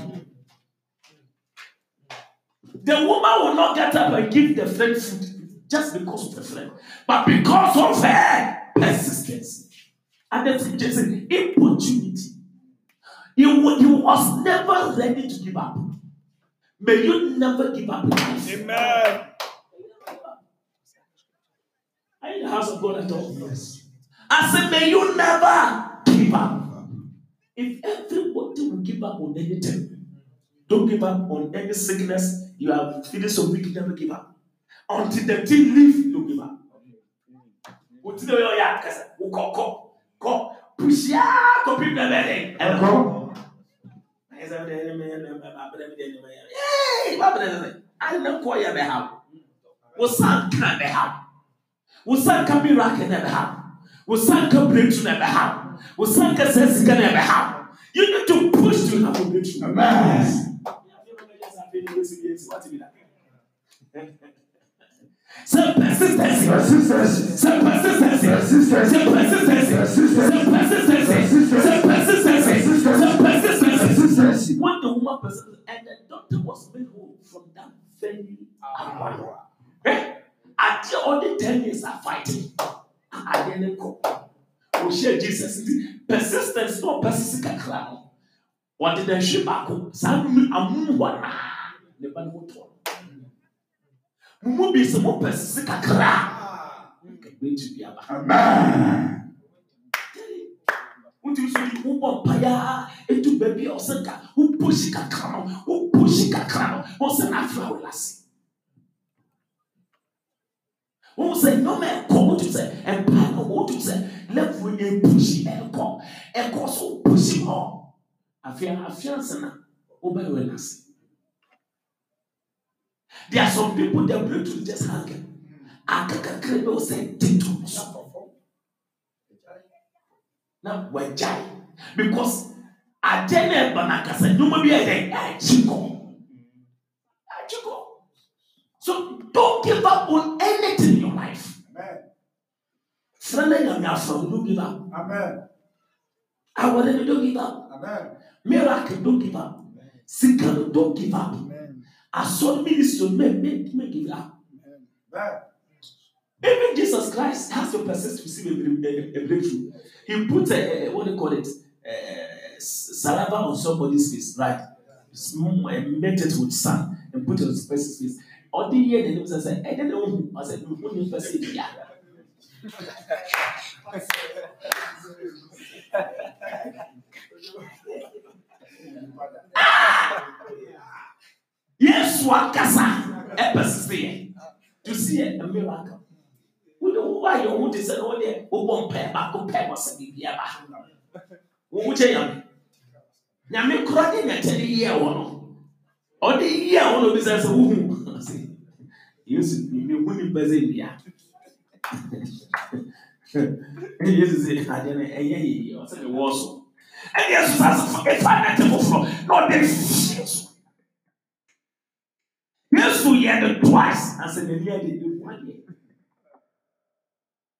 The woman will not get up and give the friend food just because of the friend, but because of her persistence. And the thing is, importunity. He, he was never ready to give up. May you never give up. Amen in the house of God at all. Yes. I said, may you never give up. If everybody will give up on anything, don't give up on any sickness. You are feeling so weak, never give up. Until the team leaves, don't give up. Until the young person will call, call, call, push out to people the belly. Hey, what happened? I didn't call you the house. What's up, kind of house? wo nsa nka miracle na ɛbɛha wo nsa nka breakthrough na ɛbɛha wo nsa nka sɛ sika na ɛbɛha you need to push to have a breakthrough. amen. Some persistency, persistency, some persistency, persistency, some persistency, persistency, persistency, some persistency. When the woman person and the doctor was made whole from that very hour. Ah. Eh? agye a ɔde ten years afaate adeɛ ne kɔ ɔhyɛ jesus nti persistence na ɔpɛ sisi kakra no. Wɔde da hwe baako saa num amu hɔ naa ne ba ne ho tɔ no mu bi sɛ mopɛ sisi kakra. Kagbɛgyi bi aba wotumi so yi wobɔ mpayaa etu baabi a ɔsɛ ka wopɔ si kakra no. Wopɔ si kakra no. Ɔsɛ n'afra wɔ lase wọn sɛ nneɛma ɛkɔ wọn tu sɛ mpaa na wọn tu sɛ lɛfo epusi ɛkɔ ɛkɔ so pusi hɔ afia afia nsana ɔbɛn wɛ n'ase there are some people their breakthrough just hanging akakakere bɛ wɔsɛ titu na wɔgyae because adeɛ na ɛba na kasa nneɛma bi ɛyɛ ɛkyi kɔ ɛkyi kɔ so don't give up on fúnra náà nyàmé afọ don't give up Amen. awọlé no don't give up Amen. miracle don't give up sika no don't give up asọ ministry make make make give up Amen. even Jesus Christ has to persist to receive a, a, a breakthrough he put a, a, what do you call it saliva on somebody's face right. and met it with sun and put it on his person's face. Or the year the news I said, I don't know. I said, no, when you Yesu akasa ɛbɛsisiɛ dusi yɛ mmiraka wuli wo ayɛ wo de sɛ wo de wobɔ mpɛɛ baako pɛɛ wɔ sɛ biribi aba wo ho kyɛ nyame nyame kora de nyɛkyɛ de yɛ wɔ no ɔde yɛ wɔ no bi sɛ sɛ wohu yesu ne hu nipa sɛ bia yesu sɛ adeɛ no ɛyɛ yɛyɛ ɔsɛ mewɔ so ɛne yesu sa sɛ ɛfa nɛte foforɔ na ɔde fie so yesu yɛ no twice asɛ n'ani ade ɛhu adeɛ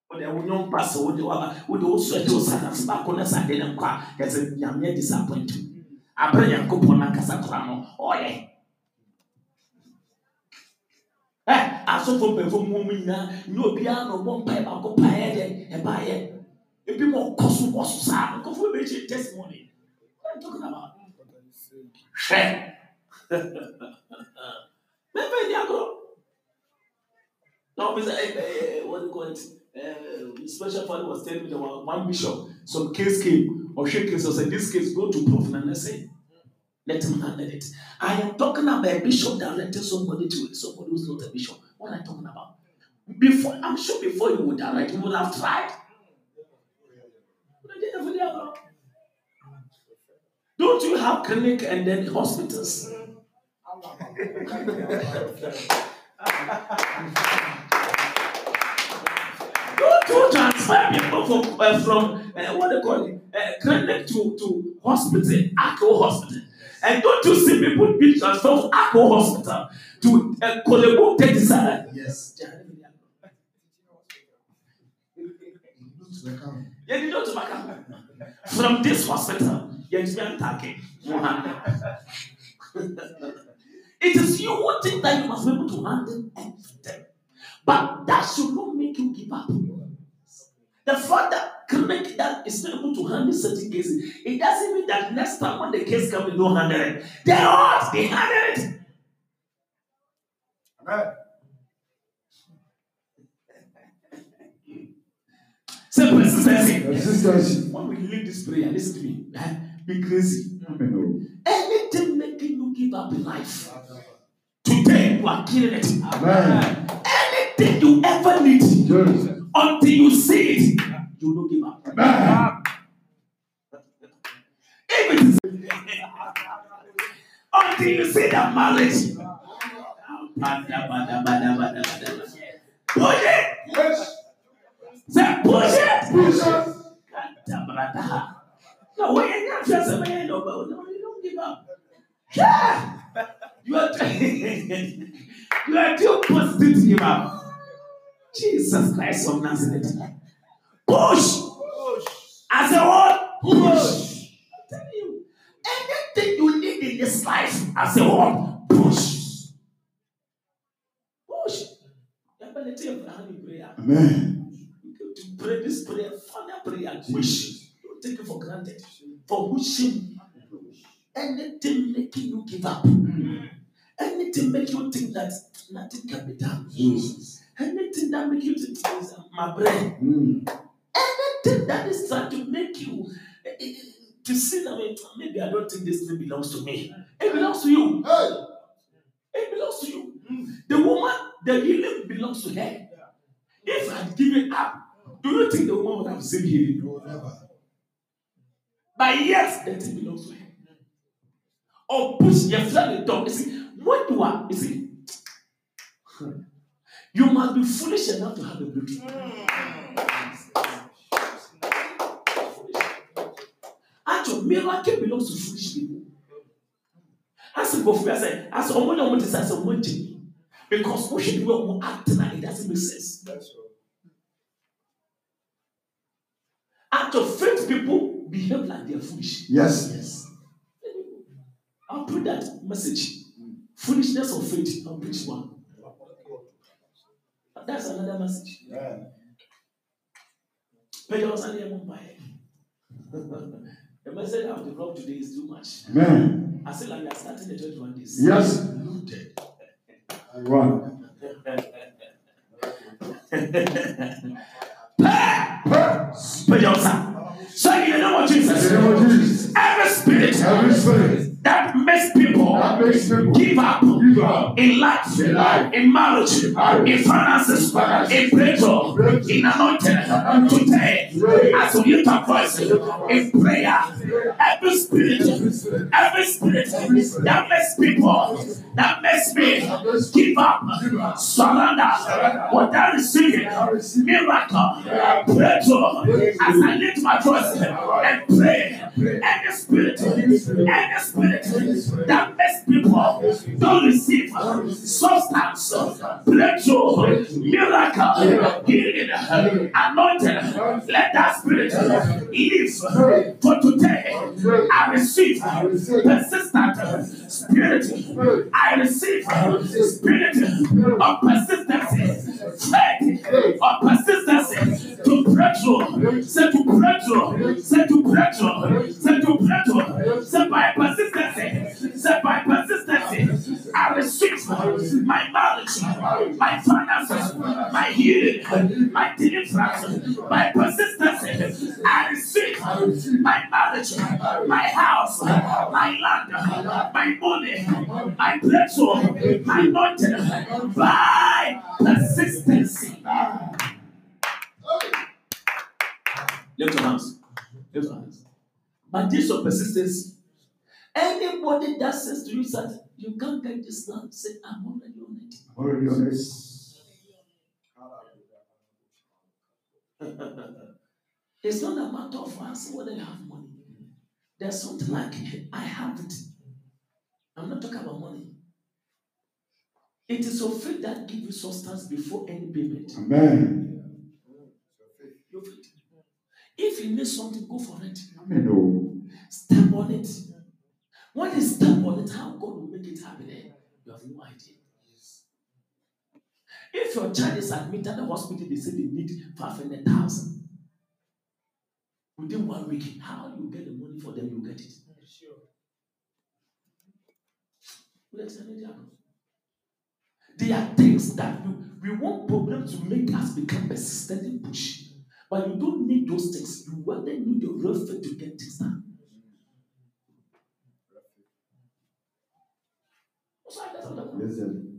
wode wo nyɔm pa sɛ wode waba wode wo sɔte wo sanase baako na sa de ne nkɔ a yɛsɛ nyame disappoint aberɛ nyankopɔn no ankasa kora no ɔyɛ asɔfo mpanyinfo mu mu nyinaa nyɛ obiara na ɔbɔ mpae baako paeɛ dɛ ɛbaeɛ. Ebi ma ɔkɔ so wɔ so saa. Nkɔfo bɛkyi testimony. What are you talking about? Hwɛ. Mɛfɛ di agorɔ na ɔbi sɛ ɛ ɛ what do you uh, special father was telling me that one, one bishop, some case came, she case, said, this case, go to Prof. Said, let him handle it. I am talking about a bishop directing somebody to somebody who's not a bishop. What am I talking about? Before, I'm sure before you would direct, you would have tried. Don't you have clinic and then hospitals? Don't you transfer people from, uh, from uh, what they call it, uh, clinic to, to hospital, Akko hospital. And don't you see people being transferred from Akko hospital to uh, Kolebo 37? Yes. Yeah, you know to back From this hospital, yes, we are talking. It is you who think that you must be able to handle everything. But that should not make you give up. The fact that clinic that is not able to handle certain cases, it doesn't mean that next time when the case comes, they don't handle it. They are, they handle it. Amen. Say persistency. Persistence. When we leave this prayer, listen to me. eh, Be crazy. Amen. Anything making you give up in life, today you are killing it. Amen. Anything you ever need, Yes. until you see it, Amen. If it is until you see that marriage, push it. Say push it. Jesus. Katabrata. No, when you not just a man, no, but no, you don't give up. Yeah. You are you are too positive to give up. Jesus Christ of Nazareth. Push. I said what? Push. I'm telling you. Anything you need in this life, I say what? Push. Push. Amen. You to pray this prayer, final prayer, wish. Don't take it for granted. For wishing, anything making you give up, anything make you think that nothing can be done, anything that make you think my brain, Mm. Anything that is trying to make you eh, eh, to see that eh, maybe I don't think this thing belongs to me. It belongs to you. Hey. It belongs to you. The woman, the healing belongs to her. If I had given up, do you think the woman would have received healing? No, never. But yes, the thing belongs to him. Or push your friend dog. You see, when you are, you see, you must be foolish enough to have a breakthrough. Actually, miracle belongs to foolish people. Asiko fún mi ase ase ọmọ náà ọmọ ti sẹ ase ọmọ jẹ mi because wọ́n ṣe ni wọ́n ọmọ act na it doesn't make sense. Act of faith people behave like they're foolish. Yes. yes. I'll put that message. Foolishness of faith, I'll preach one. That's another message. Yeah. Pẹ̀lú ọ̀sán ni ẹ̀ mú. The message I've developed today is too much. Amen. I feel like we are starting the 21 days. Yes. Loaded. One. But you So in the name of Jesus, In the name of Jesus. every spirit Every spirit that makes people that makes people give up in life, In life. in marriage, marriage, in finances, finances, in breakthrough, breakthrough, in anointing. Today, as we lift our voice in prayer, every spirit, spirit, every spirit that makes people, that makes me give up, surrender, without receiving miracle, breakthrough, as I lift my voice and pray, any spirit, any spirit. that makes people don't receive substance, breakthrough, miracle, healing, anointing, let that spirit live. For today. I receive persistent spirit. I receive spirit of persistency, faith of persistency. To breakthrough, say to breakthrough, say to breakthrough, say to breakthrough, say by persistency, say by persistency. My finances, my healing, my deliverance, my persistency. I receive my marriage, my house, my land, my money, my breakthrough, my anointing by persistency. Lift your hands. Lift your hands. But this your persistence. Anybody that says to you that you can't get this land, say, I'm already on it. Already on this. it's not a matter of asking whether you have money. There's something like I have it. I'm not talking about money. It is your faith that gives you substance before any payment. Amen. Your faith. If you need something, go for it. Amen. Oh. Step on it. When you step on it, how God will make it happen, eh? you have no idea. If your child is admitted at the hospital, they say they need 500,000. Within one week, how you get the money for them, you get it. Let's tell you the other. There are things that we, we want problems to make us become persistent and push. But you don't need those things. You rather need your real faith to get things done. So I guess I'm not- Listen.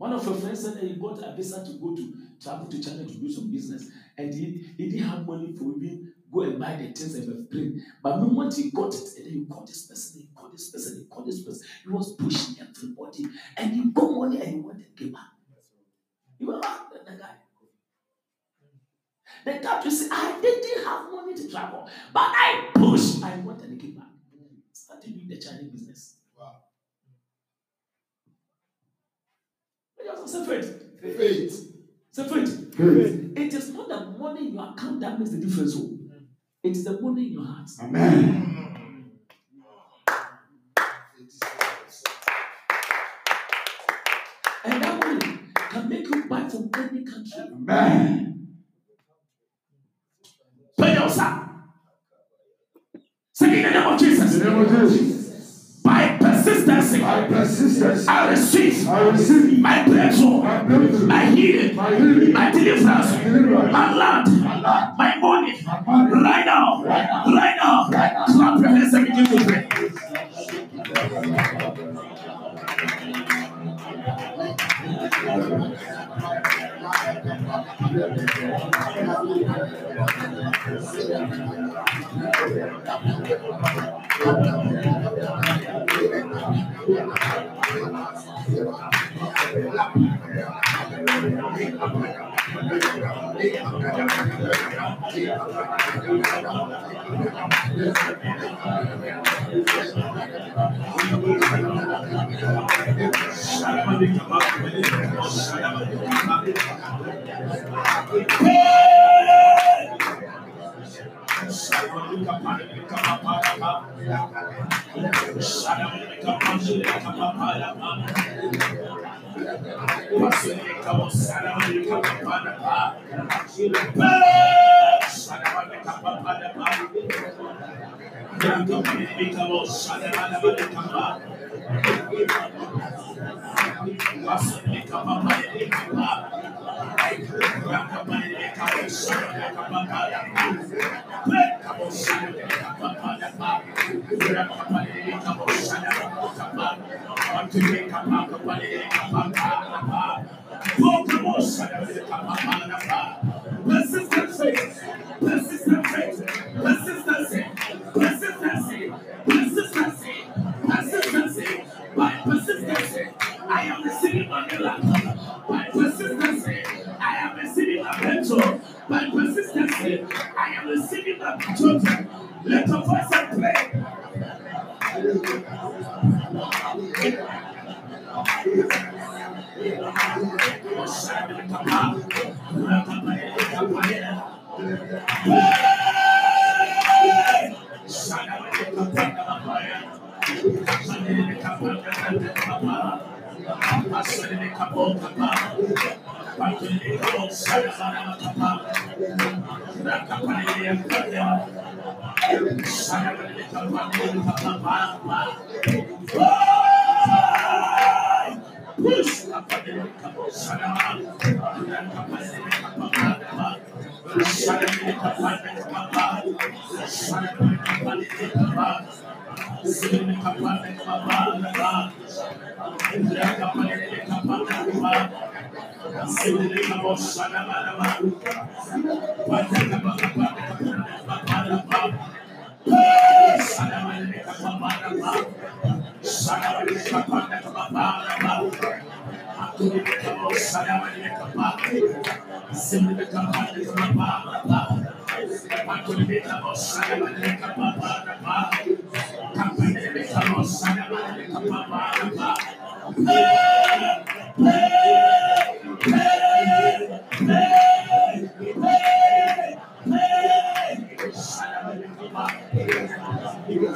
One of your friends said he got a visa to go to travel to China to do some business, and he, he didn't have money for even go and buy the things and have bring. But the moment he got it, and then you call this person, you call this person, you call this person. He was pushing everybody, and you got money and he went and gave back. You remember the, the guy? The guy to say, I didn't have money to travel, but I pushed. I went and gave back. Started doing the Chinese business. Wow. But you also say faith. Faith. Say faith. Faith. It is not the money in your account that makes the difference. oh. It is the money in your heart. Amen. And that money can make you buy from any country. Amen. Pay yourself. Say in the name of In Jesus. the name of Jesus. By persistency, By persistence, I receive I receive my breakthrough, my breakthrough, my healing, my healing, my deliverance, deliverance, my land, my land, my money. my money. Right now, Right now. right now, Right now. clap your hands and begin to pray. Thank you. Persistent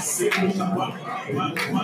Segundo a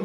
I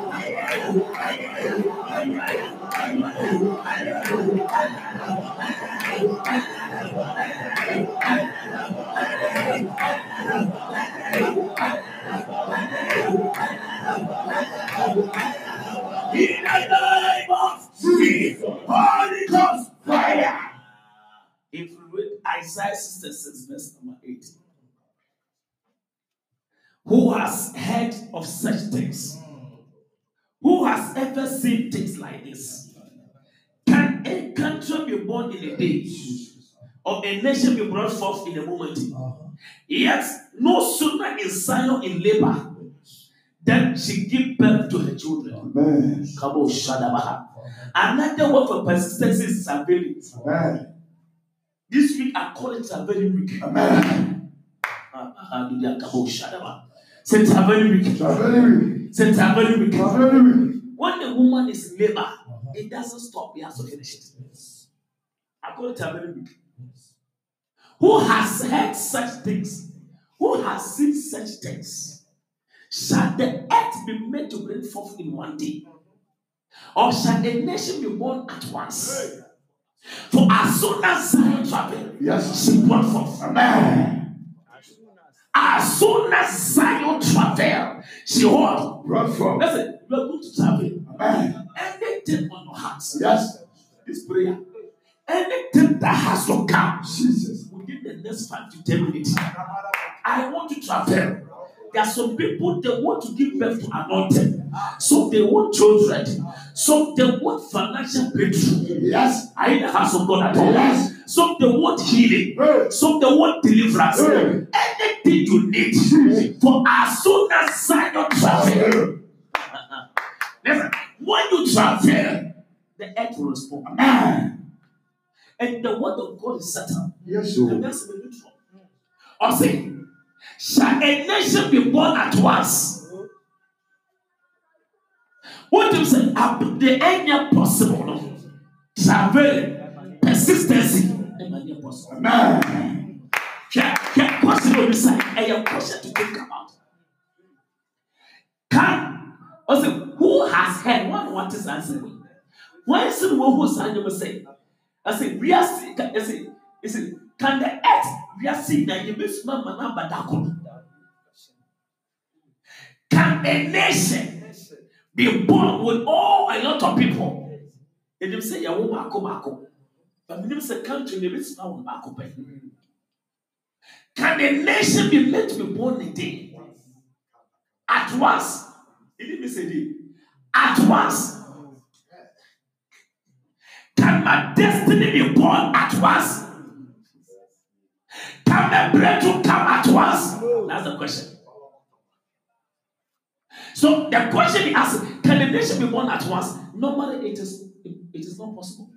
born in a day, or a nation be brought forth in a moment? Yet, no sooner is Zion in labor than she give birth to her children. Amen. Another word for persistency is. Amen. This week I call it stability week. Amen. Ah. Kabo Shadaba. Say stability week. Say stability week. When the woman is in labor, it doesn't stop. He has to finish it. Call it stability week. Who has heard such things? Who has seen such things? Shall the earth be made to bring forth in one day? Or shall a nation be born at once? For as soon as Zion traveled, Yes. she brought forth. Amen. As soon as Zion traveled, she what? Brought from. Listen, you are going to travel. Amen. Anything on your hearts, Yes. this prayer, anything that has to come Jesus. within the next five to ten minutes, I want to travel. There are some people they want to give birth to anointed, some they want children, some they want financial breakthrough. Yes. You in the house of God at all? Yes. Some they want healing, Hey. some they want deliverance. Hey. Anything you need, for as soon as Zion travel, listen, when you travel, the earth will respond. Amen. And the word of God is set up. Yes, sir. And that's the be neutral. Or say, shall a nation be born at once? What do you say? Up The end possible. No? Travail, persistency. Amen. Can possible be said? And your question to think about. Can I say who has heard one what is answering? Why is it who is answering? Sɛ ɔsɛ wiase ka ɛsɛ ɛsɛ can the earth wiase na yɛ bɛ suma ma na ba da koro can a nation be born with all a lot of people enim sɛ yɛwɔ baako baako menim sɛ country na ebi suma wɔn baako pɛ. Can a nation be made to be born a day? At once. Miss a day. At once. Can my destiny be born at once? Can my breakthrough come at once? That's the question. So the question he asks, can a nation be born at once? Normally it is it is not possible.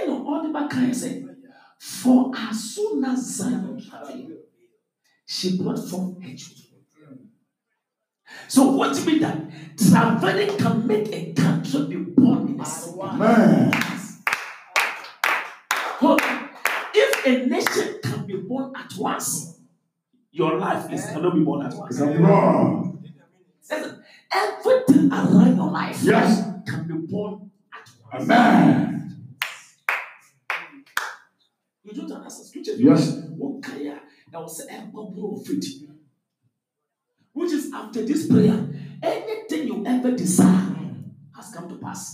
And all the back can say, for as soon as Zion she brought forth her children. So what do you mean that traveling can make a country be born in a city? A nation can be born at once, your life is cannot be born at once. On. Everything around your life Yes. can be born at once. Amen. You don't understand scripture. Yes. That was a bubble of faith. Which is after this prayer, anything you ever desire has come to pass.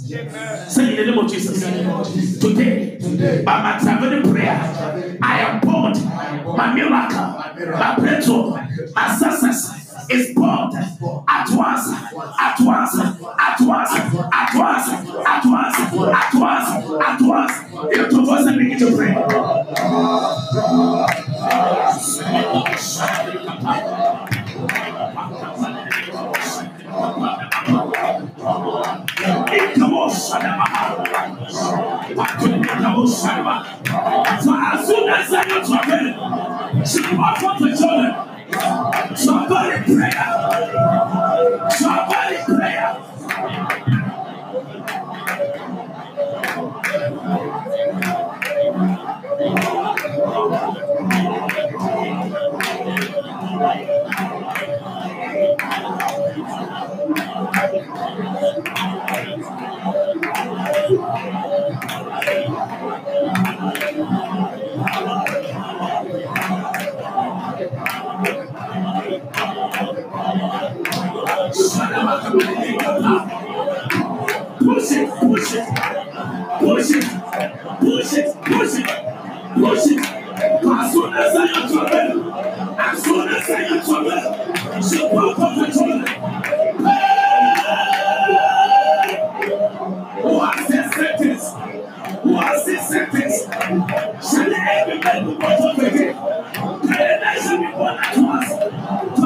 Say in the name of Jesus. Name of Jesus. Today, Today. by my traveling prayer, I am born. My miracle, my breakthrough, my success is born at once, at once, at once, at once, at once, at once, at once. Lift your voice and begin to pray. So as soon as I am traveling, she walk up the children. Somebody prayer. Somebody Push it, push it, push it, push it, push it, push it. As soon as I am traveling, as soon as I am traveling, she walk up the. Who has this sentence? Who has this sentence? Shall every man be born again? Can I shall be born at once?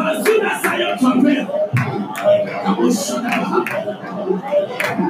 As soon as I am traveling, I will shut up.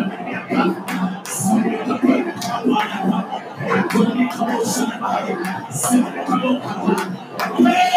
Thank you.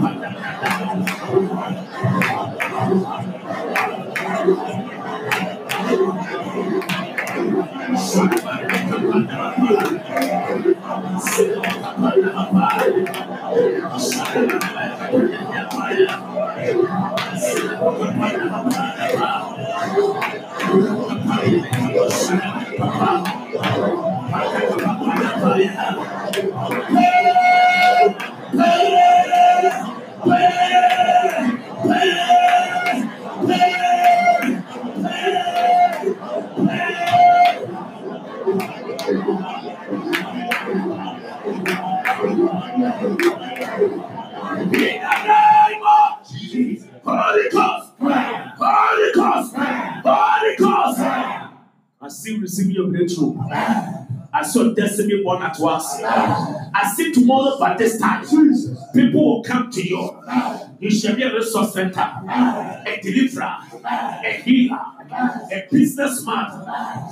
Thank you. At once. I see tomorrow by this time. People will come to you. You shall be a resource center, a deliverer, a healer, a businessman,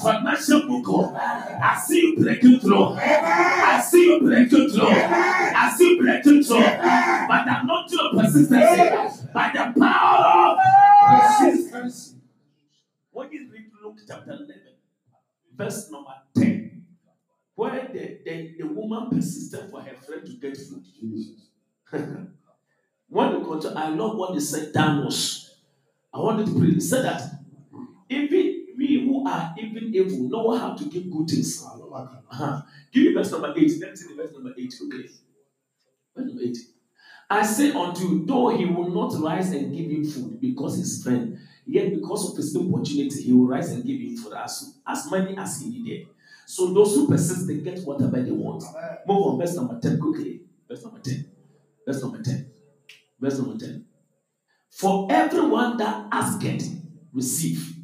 financial book. I see you breaking through. I see you breaking through. I see you breaking through. But I'm not your persistency. By the power of persistence. When you read Luke chapter 11, verse number 10, where the, the, the woman persisted for her friend to get food. when you go to, I love what they said, Daniels. I wanted to pray. He said that even we who are even evil know how to give good things. Uh-huh. Give me verse number 8. Let me see the verse number 8. Okay. Verse number 8. I say unto you, though he will not rise and give him food because his friend, yet because of his opportunity, he will rise and give him food as, as many as he needed. So those who persist, they get whatever they want. Move on, verse number 10 quickly. Verse number 10. Verse number 10. Verse number 10. For everyone that asketh, receive.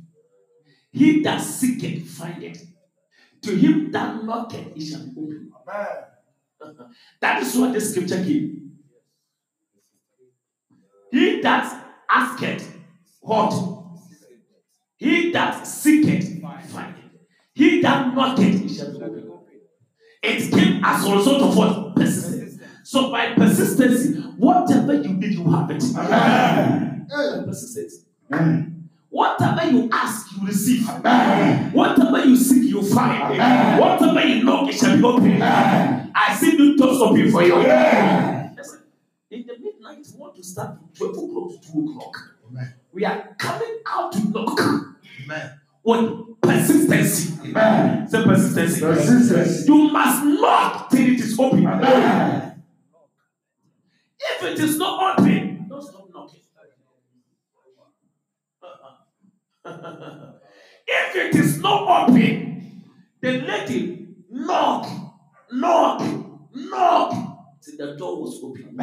He that seeketh, findeth. To him that knocketh, it shall be opened. That is what the scripture came. He that asketh, what? He that seeketh, findeth. He that knocketh, it shall be opened. It came as a result of what? Persistence. So by persistency, whatever you need, you have it. Persistence. Whatever you ask, you receive. Whatever you seek, you find. Whatever you knock, it shall be open. I see new doors open for you. Listen, in the midnight, we want to start from 12 o'clock to 2 o'clock. We are coming out to knock with persistency. Say persistency. Persistence. You must knock till it is open. If it is not open, don't stop knocking. Uh-uh. if it is not open, the lady knock, knock, knock till the door was open.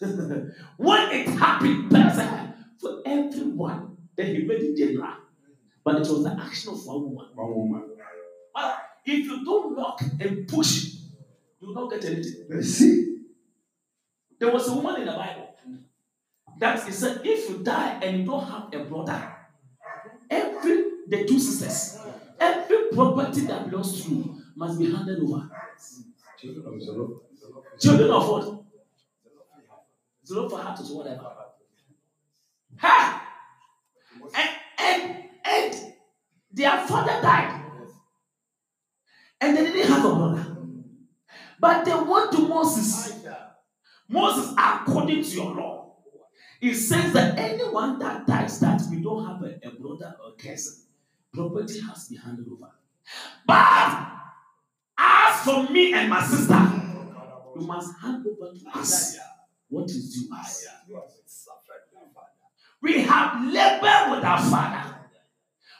when it happened, for everyone, then he made it general. But it was the action of one woman. One woman. But if you don't knock and push, you will not get anything. Let's see. There was a woman in the Bible that he said, if you die and you don't have a brother, every the two sisters, every property that belongs to you must be handed over. Children of Zero. Children of what? Heart or whatever. Ha! And, and and Their father died. And they didn't have a brother. But they went to Moses. Moses, according to your law, it says that anyone that dies that we don't have a, a brother or cousin, property has to be handed over. But as for me and my sister, you must hand over to us what is due us. We have labored with our father.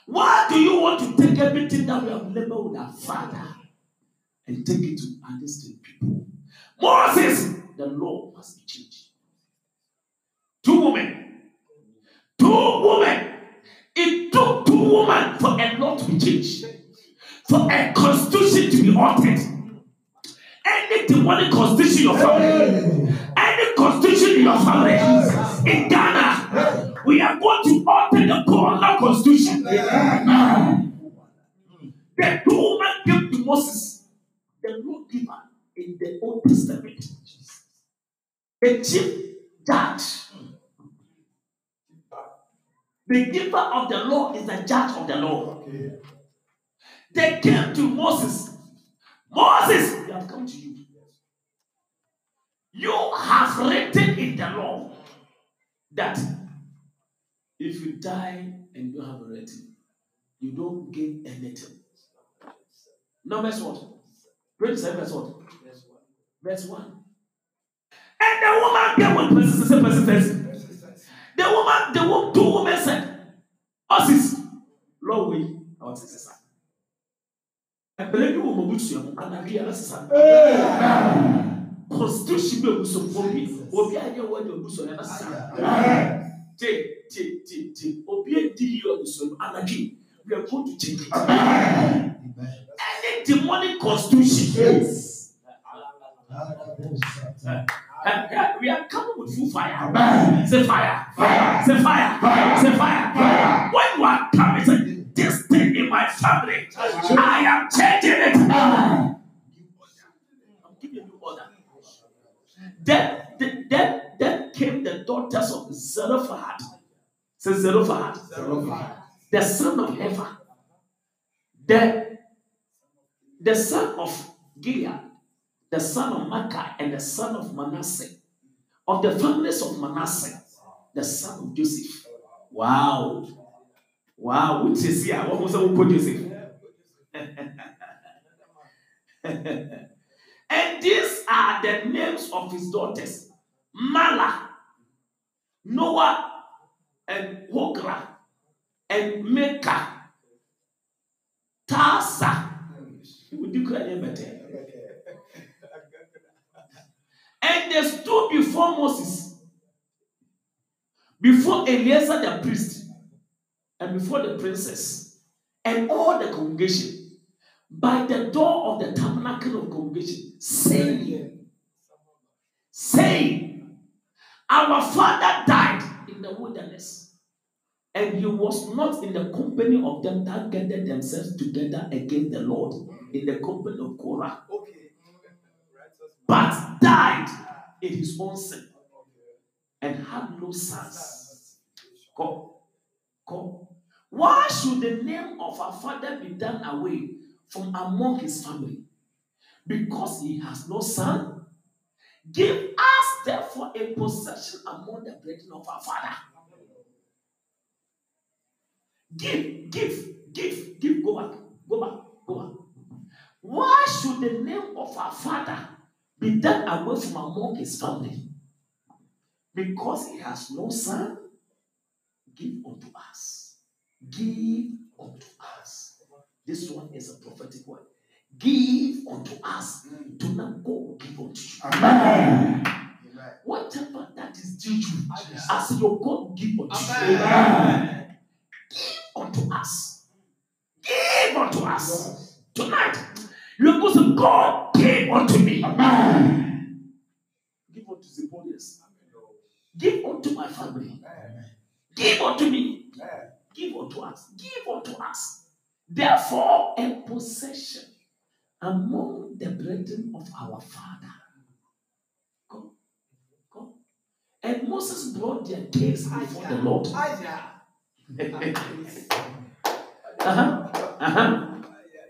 Why do you want to take everything that we have labored with our father and take it to understand people? Moses, the law must be changed. Two women. Two women. It took two women for a law to be changed. For a constitution to be altered. Any demonic constitution in your family, any constitution in your family, in Ghana, we are going to alter the Corona constitution. The two women came to Moses, the lawgiver in the Old Testament, the chief judge. The giver of the law is the judge of the law. They came to Moses. Moses, we have come to you. You have written in the law that If you die and don't have a relative, you don't gain anything. Numbers what? 27 verse what? Verse 1. And the woman gave one person, person, person. The woman, the woman, two women said, Us is Lord, we our sister. I ni wọ́n mọ̀ bú tuyẹ̀ mọ́, ànàbí yàrá sísan. Constitution bẹ́ẹ̀ bú sọ fún mi, òbí àyẹ̀wò ẹ̀dẹ̀ bú sọ yàrá sísan. Jẹ́ tie tie tie obi edi yi mu anadwo we are going to change it. Any demonic constitution. We are coming with full fire. Say fire. Fire say fire. Say fire. Fire when you are coming say this thing in my family I am changing it. Then, then, then, came the daughters of Zelophehad. Zelophehad. The son of Hepher. The, the son of Gilead. The son of Makkah and the son of Manasseh. Of the families of Manasseh. The son of Joseph. Wow. Wow. Which is here? What was the Joseph? and these are the names of his daughters Mahlah, Noah, and Hogra, and Mecca, Tasa. And they stood before Moses, before Eleazar the priest, and before the princess, and all the congregation by the door of the tabernacle of congregation, saying, saying, Our father died in the wilderness, and he was not in the company of them that gathered themselves together against the Lord, in the company of Korah, but died in his own sin and had no sons. Come, come. Why should the name of our father be done away from among his family? Because he has no son. Give us therefore a possession among the brethren of our father. Give, give, give, give, go back, go back, go back. Why should the name of our father be done away from among his family? Because he has no son. Give unto us. Give unto us. This one is a prophetic word. Give unto us. Do not go give unto you. Amen. Whatever that is due you, as your God give unto you. Amen. Give unto us. Give unto us. Tonight, you are going to say, God gave unto me. Amen. Give unto Zipponius. Give unto my family. Give unto me. Give unto us. Give unto us. Therefore, a possession among the brethren of our father. Go. Go. And Moses brought their case before the Lord. Uh-huh. Uh-huh.